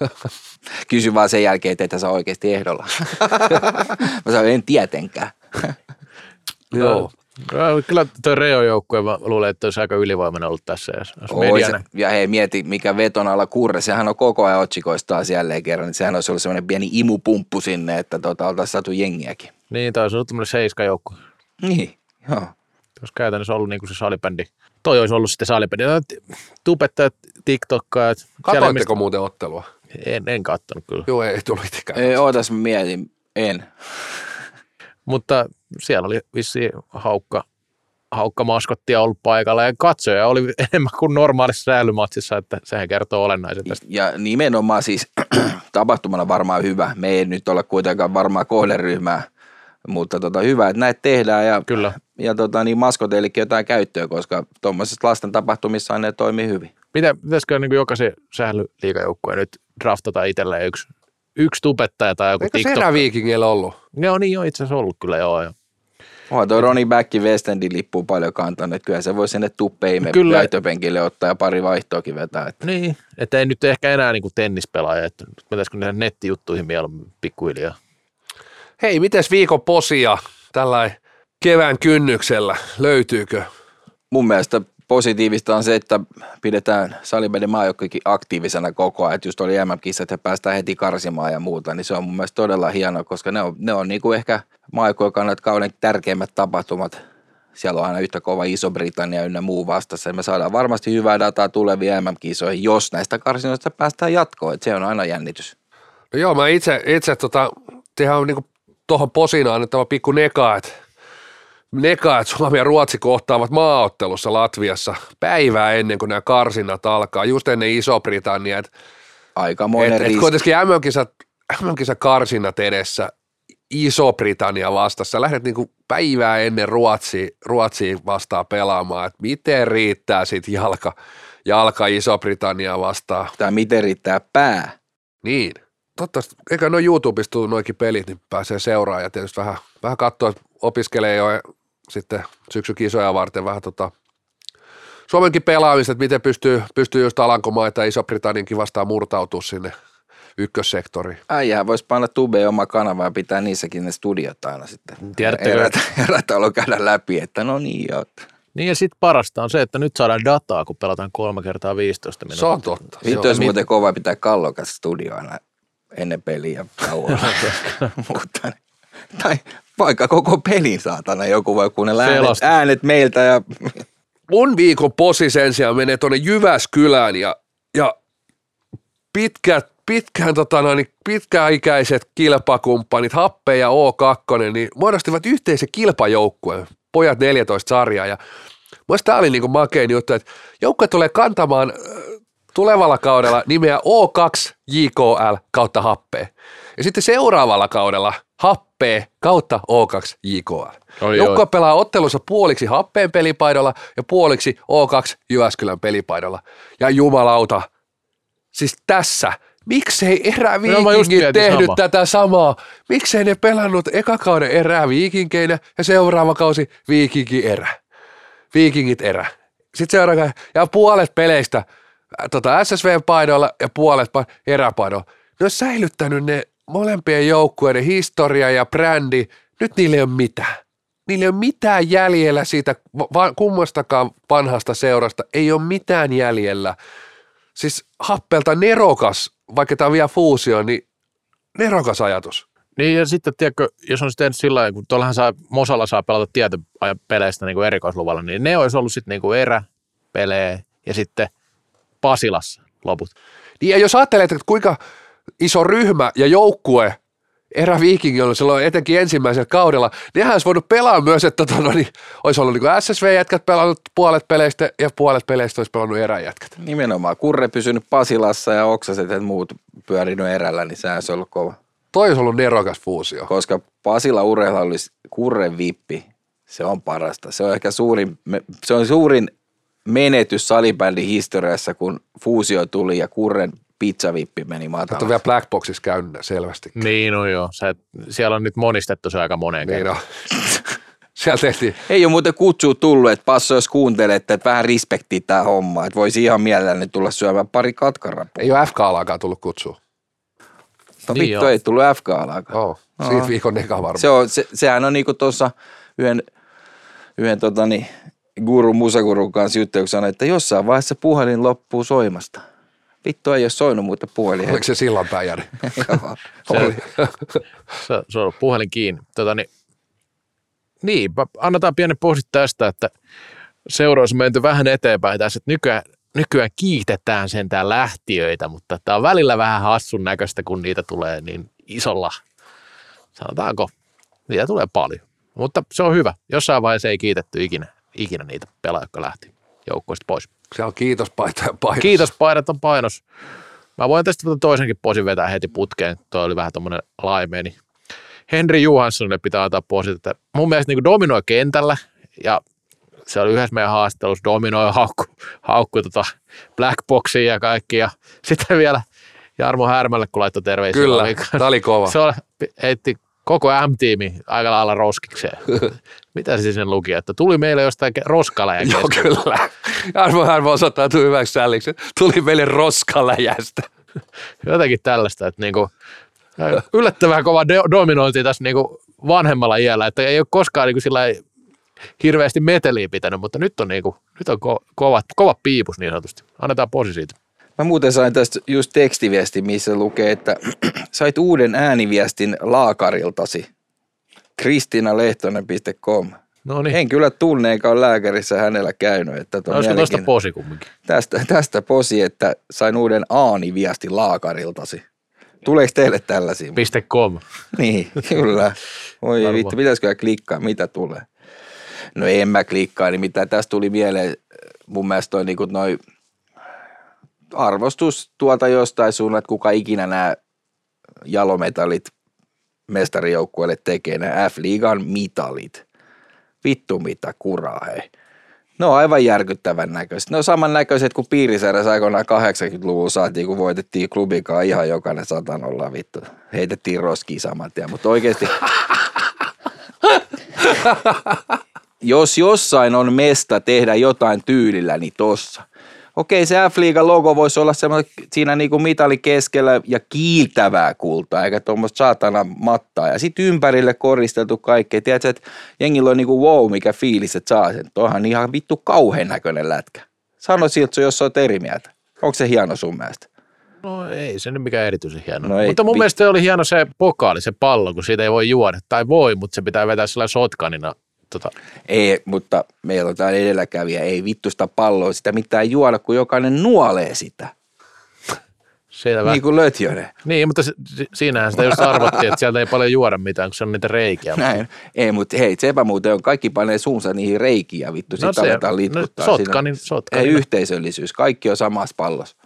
[LAUGHS] Kysy vaan sen jälkeen, että et sä oikeasti ehdolla. [LAUGHS] Mä sanoin, en tietenkään. [LAUGHS] Joo. Kyllä tuo Reo-joukkue, mä luulen, että olisi aika ylivoimainen ollut tässä. Jos, Oi, se, ja hei, mieti, mikä veton alla kurre. Sehän on koko ajan otsikoissa taas jälleen kerran. Niin sehän olisi ollut semmoinen pieni imupumppu sinne, että tota, oltaisiin saatu jengiäkin. Niin, tämä olisi ollut tämmöinen seiska-joukkue. Niin, joo. Olisi käytännössä ollut niin kuin se salibändi. Toi olisi ollut sitten salibändi. No, t- Tubettajat, TikTokkaajat. siellä Katoitteko muuten ottelua? mistä- En, en kattonut kyllä. Joo, ei tullut itsekään. Ei, ootas mietin. En. [LAUGHS] Mutta siellä oli vissiin haukka, haukka maskottia ollut paikalla ja katsoja oli [LAUGHS] enemmän kuin normaalissa säilymatsissa, että sehän kertoo olennaisen tästä. Ja nimenomaan siis [CLEARS THROAT] tapahtumana varmaan hyvä. Me ei nyt ole kuitenkaan varmaan kohderyhmää Mutta tota, hyvä, että näitä tehdään ja, Kyllä. ja tota, niin maskoteillekin jotain käyttöä, koska tuommoisessa lasten tapahtumissa ne toimii hyvin. Mitä, pitäisikö niin jokaisen sählyliikajoukkueen nyt draftata itselleen yksi, yksi tubettaja tai joku Eikö se TikTok? eräviikingillä ollut? Joo, niin on itse asiassa ollut kyllä, joo. joo. Onhan tuo Ronnie Backin West Endin lippu paljon kantanut, että kyllä se voi sinne tuppeimme Kyllä. lähtöpenkille ottaa ja pari vaihtoakin vetää. Että Niin, että ei nyt ehkä enää niin kuin tennispelaaja, että pitäisikö ne nettijuttuihin mieluummin pikkuhiljaa. Hei, mites viikon posia tällä kevään kynnyksellä? Löytyykö? mun mielestä positiivista on se, että pidetään salibändin maajoukkoikin aktiivisena koko ajan. Että just oli MM-kissat ja päästään heti karsimaan ja muuta, niin se on mun mielestä todella hienoa, koska ne on, ne on niin kuin ehkä maajoukkojen kannalta kauden tärkeimmät tapahtumat. Siellä on aina yhtä kova Iso-Britannia ynnä muu vastassa. Ja me saadaan varmasti hyvää dataa tuleviin MM-kisoihin, jos näistä karsinoista päästään jatkoon. Että se on aina jännitys. No joo, mä itse, itse tota, tehdään niinku tuohon posina annettava pikku neka, että neka, että Suomi ja Ruotsi kohtaavat maaottelussa Latviassa päivää ennen kuin nämä karsinnat alkaa, just ennen Iso-Britannia. Et, Aikamoinen et, et riski. kuitenkin MM-kisat, MM-kisat karsinnat edessä Iso-Britannia vastassa. Lähdet niinku päivää ennen Ruotsi, Ruotsia vastaan pelaamaan, että miten riittää sitten jalka, jalka Iso-Britannia vastaan. Tai miten riittää pää. Niin. Toivottavasti, eikä noin YouTubesta tuu noikin pelit, niin pääsee seuraamaan ja tietysti vähän, vähän katsoa, opiskelee jo sitten syksykisoja varten vähän tota, Suomenkin pelaamista, että miten pystyy, pystyy just Alankomaita ja Iso-Britanniankin vastaan murtautua sinne ykkössektoriin. Äijähän voisi panna tubeen oma kanava ja pitää niissäkin ne studiot aina sitten. Tiedättekö- Erät, erätalo käydä läpi, että no niin joo. Niin ja sitten parasta on se, että nyt saadaan dataa, kun pelataan kolme kertaa 15 minuuttia. Se on totta. Vittu olisi muuten kova pitää kallokas studio aina ennen peliä ja tauolla. [LAUGHS] Mutta, tai vaikka koko pelin saatana joku voi kuunnella äänet, äänet meiltä ja mun viikon posi sen sijaan menee tuonne Jyväskylään ja, ja pitkät, pitkään, tota noin, niin pitkäikäiset kilpakumppanit, Happe ja O2, niin muodostivat yhteisen kilpajoukkueen, pojat 14 sarjaa ja Mielestäni tämä oli niin makein juttu, että joukkue tulee kantamaan tulevalla kaudella nimeä O2 JKL kautta Happe. Ja sitten seuraavalla kaudella Happe kautta O2 JKL. Oi, Joukkue oi. pelaa ottelussa puoliksi Happeen pelipaidolla ja puoliksi O2 Jyväskylän pelipaidolla. Ja jumalauta, siis tässä, miksei No, mietin tehnyt samaa. tätä samaa? Miksei ne pelannut eka kauden eräviikinkeinä ja seuraava kausi viikinki erä? Viikingit erä. Sitten seuraava ja puolet peleistä tota SSV-paidoilla ja puolet pa- eräpaidoilla. Ne on säilyttänyt ne molempien joukkueiden historia ja brändi. Nyt niillä ei ole mitään. Niillä ei ole mitään jäljellä siitä kummastakaan vanhasta seurasta. Ei ole mitään jäljellä. Siis Happelta nerokas, vaikka tämä on vielä fuusio, niin nerokas ajatus. Niin ja sitten, tiedätkö, jos on sitten sillä lailla, kun tuollahan saa, Mosalla saa pelata tietyn peleistä niin kuin erikoisluvalla, niin ne olisi ollut sitten niin kuin eräpelejä ja sitten Pasilassa loput. Niin ja jos ajattelet, että kuinka iso ryhmä ja joukkue eräviikingi oli silloin etenkin ensimmäisellä kaudella, niin nehän olisi voinut pelaa myös, että tota, no, niin, olisi ollut niin SSV-jätkät pelannut puolet peleistä ja puolet peleistä olisi pelannut eräjätkät. nimenomaan Kurre pysynyt Pasilassa ja Oksaset ja muut pyörinyt erällä, niin sehän olisi ollut kova. Toi olisi ollut nerokas fuusio. Koska Pasila urheilla olisi Kurren vippi, se on parasta. Se on ehkä suurin, se on suurin menetys salibändin historiassa, kun fuusio tuli ja Kurren pizzavippi meni Että on vielä Black Boxissa käynyt selvästi. Niin, no joo. Se, siellä on nyt monistettu se aika moneen Niin kertaan. [LAUGHS] Siellä tehtiin, Ei ole muuten kutsua tullut, että Passo jos kuuntelette, että vähän respektiä tämä homma, että voisi ihan mielelläni tulla syömään pari katkarapua. ei ole FK-alaakaan tullut kutsua. No Niin vittu, ei tullut FK alaakaan. Oh, siitä viikon neka varmaan. Se on, se, sehän on niinku tuossa yhden, yhden totani, guru Musagurun kanssa juttu, kun sanoi, että jossain vaiheessa puhelin loppuu soimasta. Vittu ei ole soinut muuta puhelin. Oliko se? [LAUGHS] Joo, Se, oli. se, se on puhelin kiinni. Tota, niin, niin, annetaan pieni posit tästä, että seuraus on menty vähän eteenpäin tässä, että nykyään, nykyään kiitetään sentään lähtiöitä, mutta tämä on välillä vähän hassun näköistä, kun niitä tulee niin isolla, sanotaanko, niitä tulee paljon. Mutta se on hyvä. Jossain vaiheessa ei kiitetty ikinä, ikinä niitä pelaajia, jotka lähti joukkueesta pois. Se on kiitos paita ja paino. Kiitos, paidat on painos. Mä voin tästä toisenkin posin vetää heti putkeen. Tuo oli vähän tommonen laimeeni Henri Johanssonille pitää antaa posit, että mun mielestä niin dominoi kentällä ja se oli yhdessä meidän haastattelussa dominoi haukku, haukku tota blackboxia ja kaikki ja sitten vielä Jarmo Härmälle, kun laittoi terveisiä. Kyllä, tämä oli kova. Se oli, heitti koko M-tiimi aika lailla roskikseen. [LAUGHS] Mitä se sinne luki, että tuli meille jostain ke- roskaläjä Joo, kyllä. Arvo Härmä osoittautui hyväksi sälliksi. Tuli meille roskaläjästä. Jotenkin tällaista, että niinku, yllättävän kova de- dominointi tässä niinku vanhemmalla iällä, että ei ole koskaan niinku sillä hirveästi meteliä pitänyt, mutta nyt on, niinku, nyt on ko- kova, kova piipus niin sanotusti. Annetaan posi siitä. Mä muuten sain tästä just tekstiviesti, missä lukee, että [CLEARS THROAT] sait uuden ääniviestin laakariltasi. kristinalehtonen.com. No niin, En kyllä tunne, eikä ole lääkärissä hänellä käynyt. Että on olisiko mielenkiintoinen. posi kumminkin? tästä, tästä posi, että sain uuden aaniviestin laakariltasi. Tuleeko teille tällaisia? Piste .com. [LAUGHS] Niin, kyllä. Oi Varmaan. vittu, pitäisikö klikkaa, mitä tulee? No en mä klikkaa, niin mitä tästä tuli mieleen, mun mielestä toi niinku noi arvostus tuolta jostain suunnalta, kuka ikinä nämä jalometallit mestarijoukkueelle tekee, nämä F-liigan mitalit. Vittu mitä kuraa, hei. Ne on aivan järkyttävän näköiset. Ne on samannäköiset kuin piirisäädässä aikoinaan 80-luvulla saatiin, kun voitettiin klubikaan ihan jokainen satanolla vittu. Heitettiin roskiin saman tien, mutta oikeasti... [LAUGHS] jos jossain on mesta tehdä jotain tyylillä, niin tossa. Okei, se F-liigan logo voisi olla semmoinen siinä niinku mitali keskellä ja kiiltävää kultaa, eikä tuommoista saatana mattaa. Ja sitten ympärille koristeltu kaikkea. Tiedätkö, että jengillä on niinku wow, mikä fiilis, että saa sen. Tuohan ihan vittu kauhean näköinen lätkä. Sano siltä, jos olet eri mieltä. Onko se hieno sun mielestä? No ei se nyt mikään erityisen hieno. No mutta mun vi- mielestä oli hieno se pokaali, se pallo, kun siitä ei voi juoda. Tai voi, mutta se pitää vetää sillä sotkanina. Tota, Ei, mutta meillä on täällä edelläkävijä. Ei vittusta palloa sitä mitään juoda, kun jokainen nuolee sitä. selvä. Niin kuin Lötjönen. Niin, mutta si- si- siinähän sitä just arvottiin, että sieltä ei paljon juoda mitään, kun se on niitä reikiä. Näin. Ei, mutta hei, sepä muuten on, kaikki panee suunsa niihin reikiin ja vittu, No no se- aletaan no sotkanin- Siinä- sotkanin. Ei yhteisöllisyys, kaikki on samassa pallossa.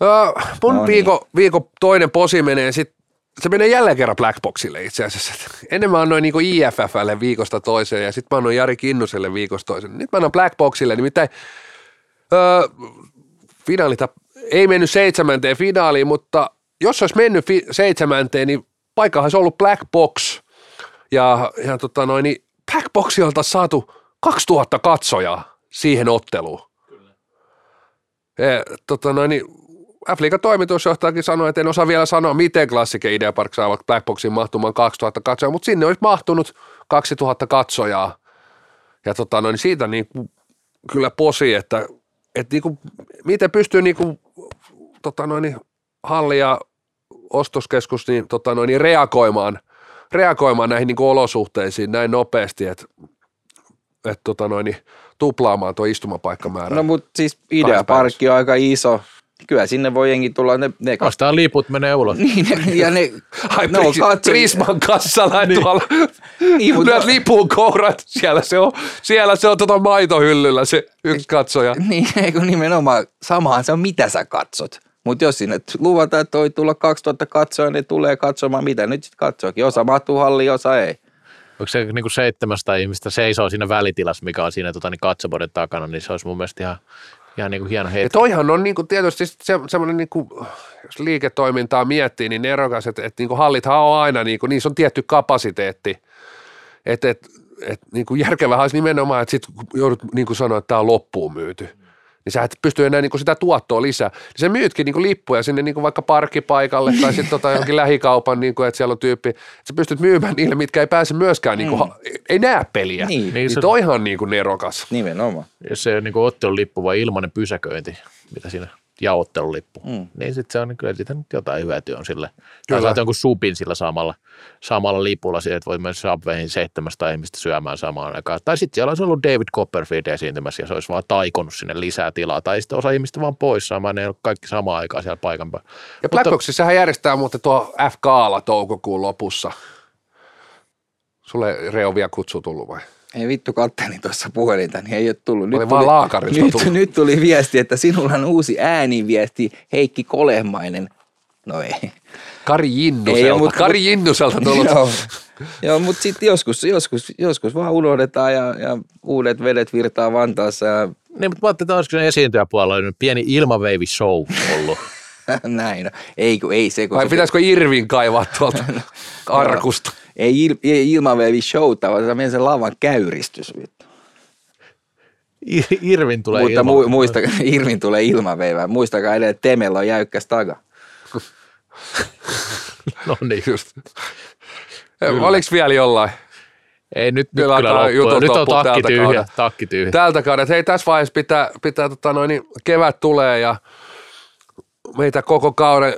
Uh, mun No niin. viikon, viikon toinen posi menee sit, se menee jälleen kerran Blackboxille itse asiassa. Ennen mä annoin niinku IFFlle viikosta toiseen ja sitten mä annoin Jari Kinnuselle viikosta toiseen. Nyt mä annan Blackboxille, nimittäin uh, finaalita ei mennyt seitsemänteen finaaliin, mutta jos olisi mennyt fi- seitsemänteen, niin paikkahan se ollut Black Box. Ja, ja tota noin, niin Black Boxilta saatu 2000 katsojaa siihen otteluun. Ja, tota noin, niin F-liigan toimitusjohtajakin sanoi, että en osaa vielä sanoa, miten Klassiken Idea Park saavat Blackboxin mahtumaan 2000 katsojaa, mutta sinne olisi mahtunut 2000 katsojaa. Ja tota noin, siitä niin kyllä posi, että, että niin kuin, miten pystyy niin kuin, tota noin, niin halli ja ostoskeskus niin, tota noin, niin reagoimaan, reagoimaan näihin niin kuin olosuhteisiin näin nopeasti, että, että tota noin, niin, tuplaamaan tuo istumapaikkamäärä. No mutta siis ideaparkki on aika iso. Kyllä sinne voi jengi tulla, ne, ne Vastaan liput menee ulos. [LAUGHS] niin, ne, ja ne, Ai ne on Pris-. Prisman kassalla niin. tuolla. Niin, mutta- Lyöt lipun kourat, siellä se on, siellä se on tota maitohyllyllä se yksi katsoja. Niin, [LAUGHS] eikö nimenomaan samahan se on, mitä sä katsot. Mutta jos sinne luvataan, että toi tulla 2000 katsoa, niin tulee katsomaan, mitä nyt sitten katsoakin. Osa mahtuu halliin, osa ei. Onko se niin kuin 700 ihmistä seisoo siinä välitilassa, mikä on siinä tota, niin katsobodin takana, niin se olisi mun mielestä ihan, ihan niin kuin hieno Ja hetki. toihan on niinku tietysti se, semmoinen, niinku, jos liiketoimintaa miettii, niin erokas, että, että niinku hallithan on aina, niinku, niissä on tietty kapasiteetti. Että et, et, niinku järkevähän olisi nimenomaan, että sit kun joudut niinku sanoa, että tämä on loppuun myyty. Niin sä et pysty enää niinku sitä tuottoa lisää. Niin sä myytkin niinku lippuja sinne niinku vaikka parkkipaikalle tai sitten tota johonkin [LAUGHS] lähikaupan, niinku, että siellä on tyyppi. Että sä pystyt myymään niille, mitkä ei pääse myöskään, niinku, mm. ei näe peliä. Niin. Niin, Niin se- niin toihan on niinku nerokas. Nimenomaan. Jos se on niin kuin ottelulippu vai ilmainen pysäköinti, mitä siinä ja ottelulippu, Mm. niin sitten se on, kyllä siitä nyt jotain hyötyä on sille. Kyllä. Tai saat jonkun supin sillä samalla, samalla lipulla, siihen, että voi myös Subwayhin 700 ihmistä syömään samaan aikaan. Tai sitten siellä olisi ollut David Copperfield esiintymässä ja se olisi vaan taikonut sinne lisää tilaa. Tai sitten osa ihmistä vaan pois saamaan, ne ei ole kaikki samaan aikaan siellä paikan päällä. Ja Blackboxissahan järjestää muuten tuo FKlla toukokuun lopussa. Sulle Reo vielä kutsu tullut vai? Ei vittu kattelin tuossa puhelinta, niin ei ole tullut. Oli vaan laakarilta nyt, tullut. nyt tuli viesti, että sinulla on uusi ääniviesti Heikki Kolehmainen No ei. Kari Jinnuselta. Ei, mutta- Kari Jinnuselta tullut. Joo, Joo mutta sitten joskus, joskus, joskus vaan unohdetaan ja, ja uudet vedet virtaa Vantaassa ja Niin, mutta mä ajattelin, että olisiko se esiintyjäpuolella nyt pieni ilmaveivi show ollut. [LAUGHS] näin. Ei, kun ei se, kun Vai se, pitäisikö Irvin kaivaa tuolta [LAUGHS] arkusta? Ei, il, ei ilmavevi showta, vaan se menee se lavan käyristys. Ir- Irvin tulee Mutta ilma. mu, muista, [LAUGHS] Irvin tulee ilmaveivää. Muistakaa edelleen, että Temellä on jäykkäs taga. [LAUGHS] No niin. Just. Oliko vielä jollain? Ei nyt, nyt Kyllä kyllä, jutut Nyt on takki tältä tyhjä, takki tyhjä. Tältä kaudelta. Hei, tässä vaiheessa pitää, pitää tota noin, niin kevät tulee ja meitä koko kauden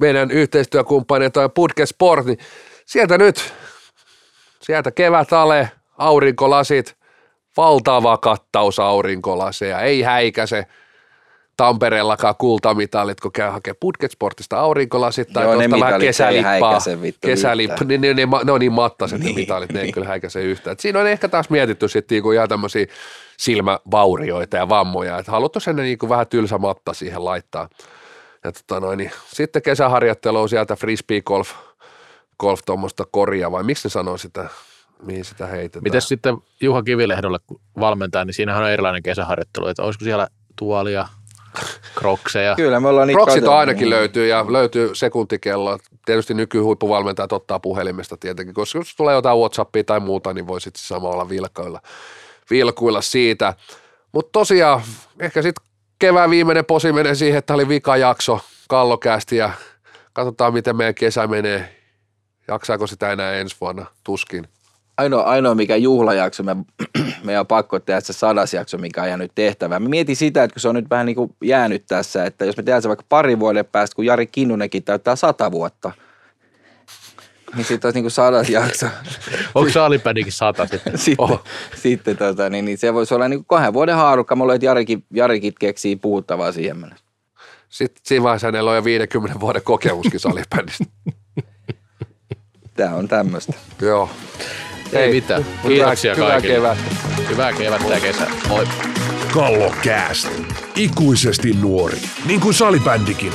meidän yhteistyökumppaneita on Putke Sport, niin sieltä nyt, sieltä kevät ale, aurinkolasit, valtava kattaus aurinkolaseja, ei häikäse. Tampereellakaan kultamitalit, kun käy hakemaan Putket Sportista aurinkolasit tai Joo, ne tuosta vähän kesälippaa. Kesälippa, niin, niin, niin, ne on niin mattaset ne Niin. mitalit, ne ei kyllä häikäise yhtään. Et siinä on ehkä taas mietitty sitten niinku ihan tämmöisiä silmävaurioita ja vammoja, että haluttu sen niinku vähän tylsä matta siihen laittaa. Ja tota noin, niin sitten kesäharjoittelu sieltä frisbee golf, golf tuommoista koria vai miksi ne sanoo sitä, mihin sitä heitetään? Miten sitten Juha Kivilehdolle kun valmentaa, niin siinähän on erilainen kesäharjoittelu, että olisiko siellä tuolia, krokseja. Kyllä me ollaan niitä katseltu. ainakin löytyy ja löytyy sekuntikello. Tietysti nykyhuippuvalmentajat ottaa puhelimesta tietenkin, koska jos tulee jotain Whatsappia tai muuta, niin voi sitten samalla vilkailla, vilkuilla siitä. Mutta tosiaan ehkä sitten kevään viimeinen posi menee siihen, että oli vika jakso kallokästi ja katsotaan miten meidän kesä menee. Jaksaako sitä enää ensi vuonna? Tuskin. Ainoa, ainoa mikä juhlajakso, me, [CLEARS THROAT] meidän on pakko tehdä se sadas jakso, mikä on jäänyt tehtävään. Mä mietin sitä, että kun se on nyt vähän niin kuin jäänyt tässä, että jos me tehdään se vaikka pari vuoden päästä, kun Jari Kinnunenkin täyttää sata vuotta, niin sitten olisi niin kuin sadas jakso. [LAUGHS] Onko saalipädikin sata sitten? [LAUGHS] sitten, Oho. sitten tota, niin, niin se voisi olla niin kuin kahden vuoden haarukka. Mulla että Jarikin, Jarikin keksii puhuttavaa siihen mennessä. Sitten siinä vaiheessa hänellä on jo 50 vuoden kokemuskin [LAUGHS] salibändistä. Tämä on tämmöistä. Joo. Ei mitään. Mutta Kiitoksia hyvää kaikille. kevättä. Hyvää kevättä ja kesää. Moi. Kallokääst. Ikuisesti nuori. Niin kuin salibändikin.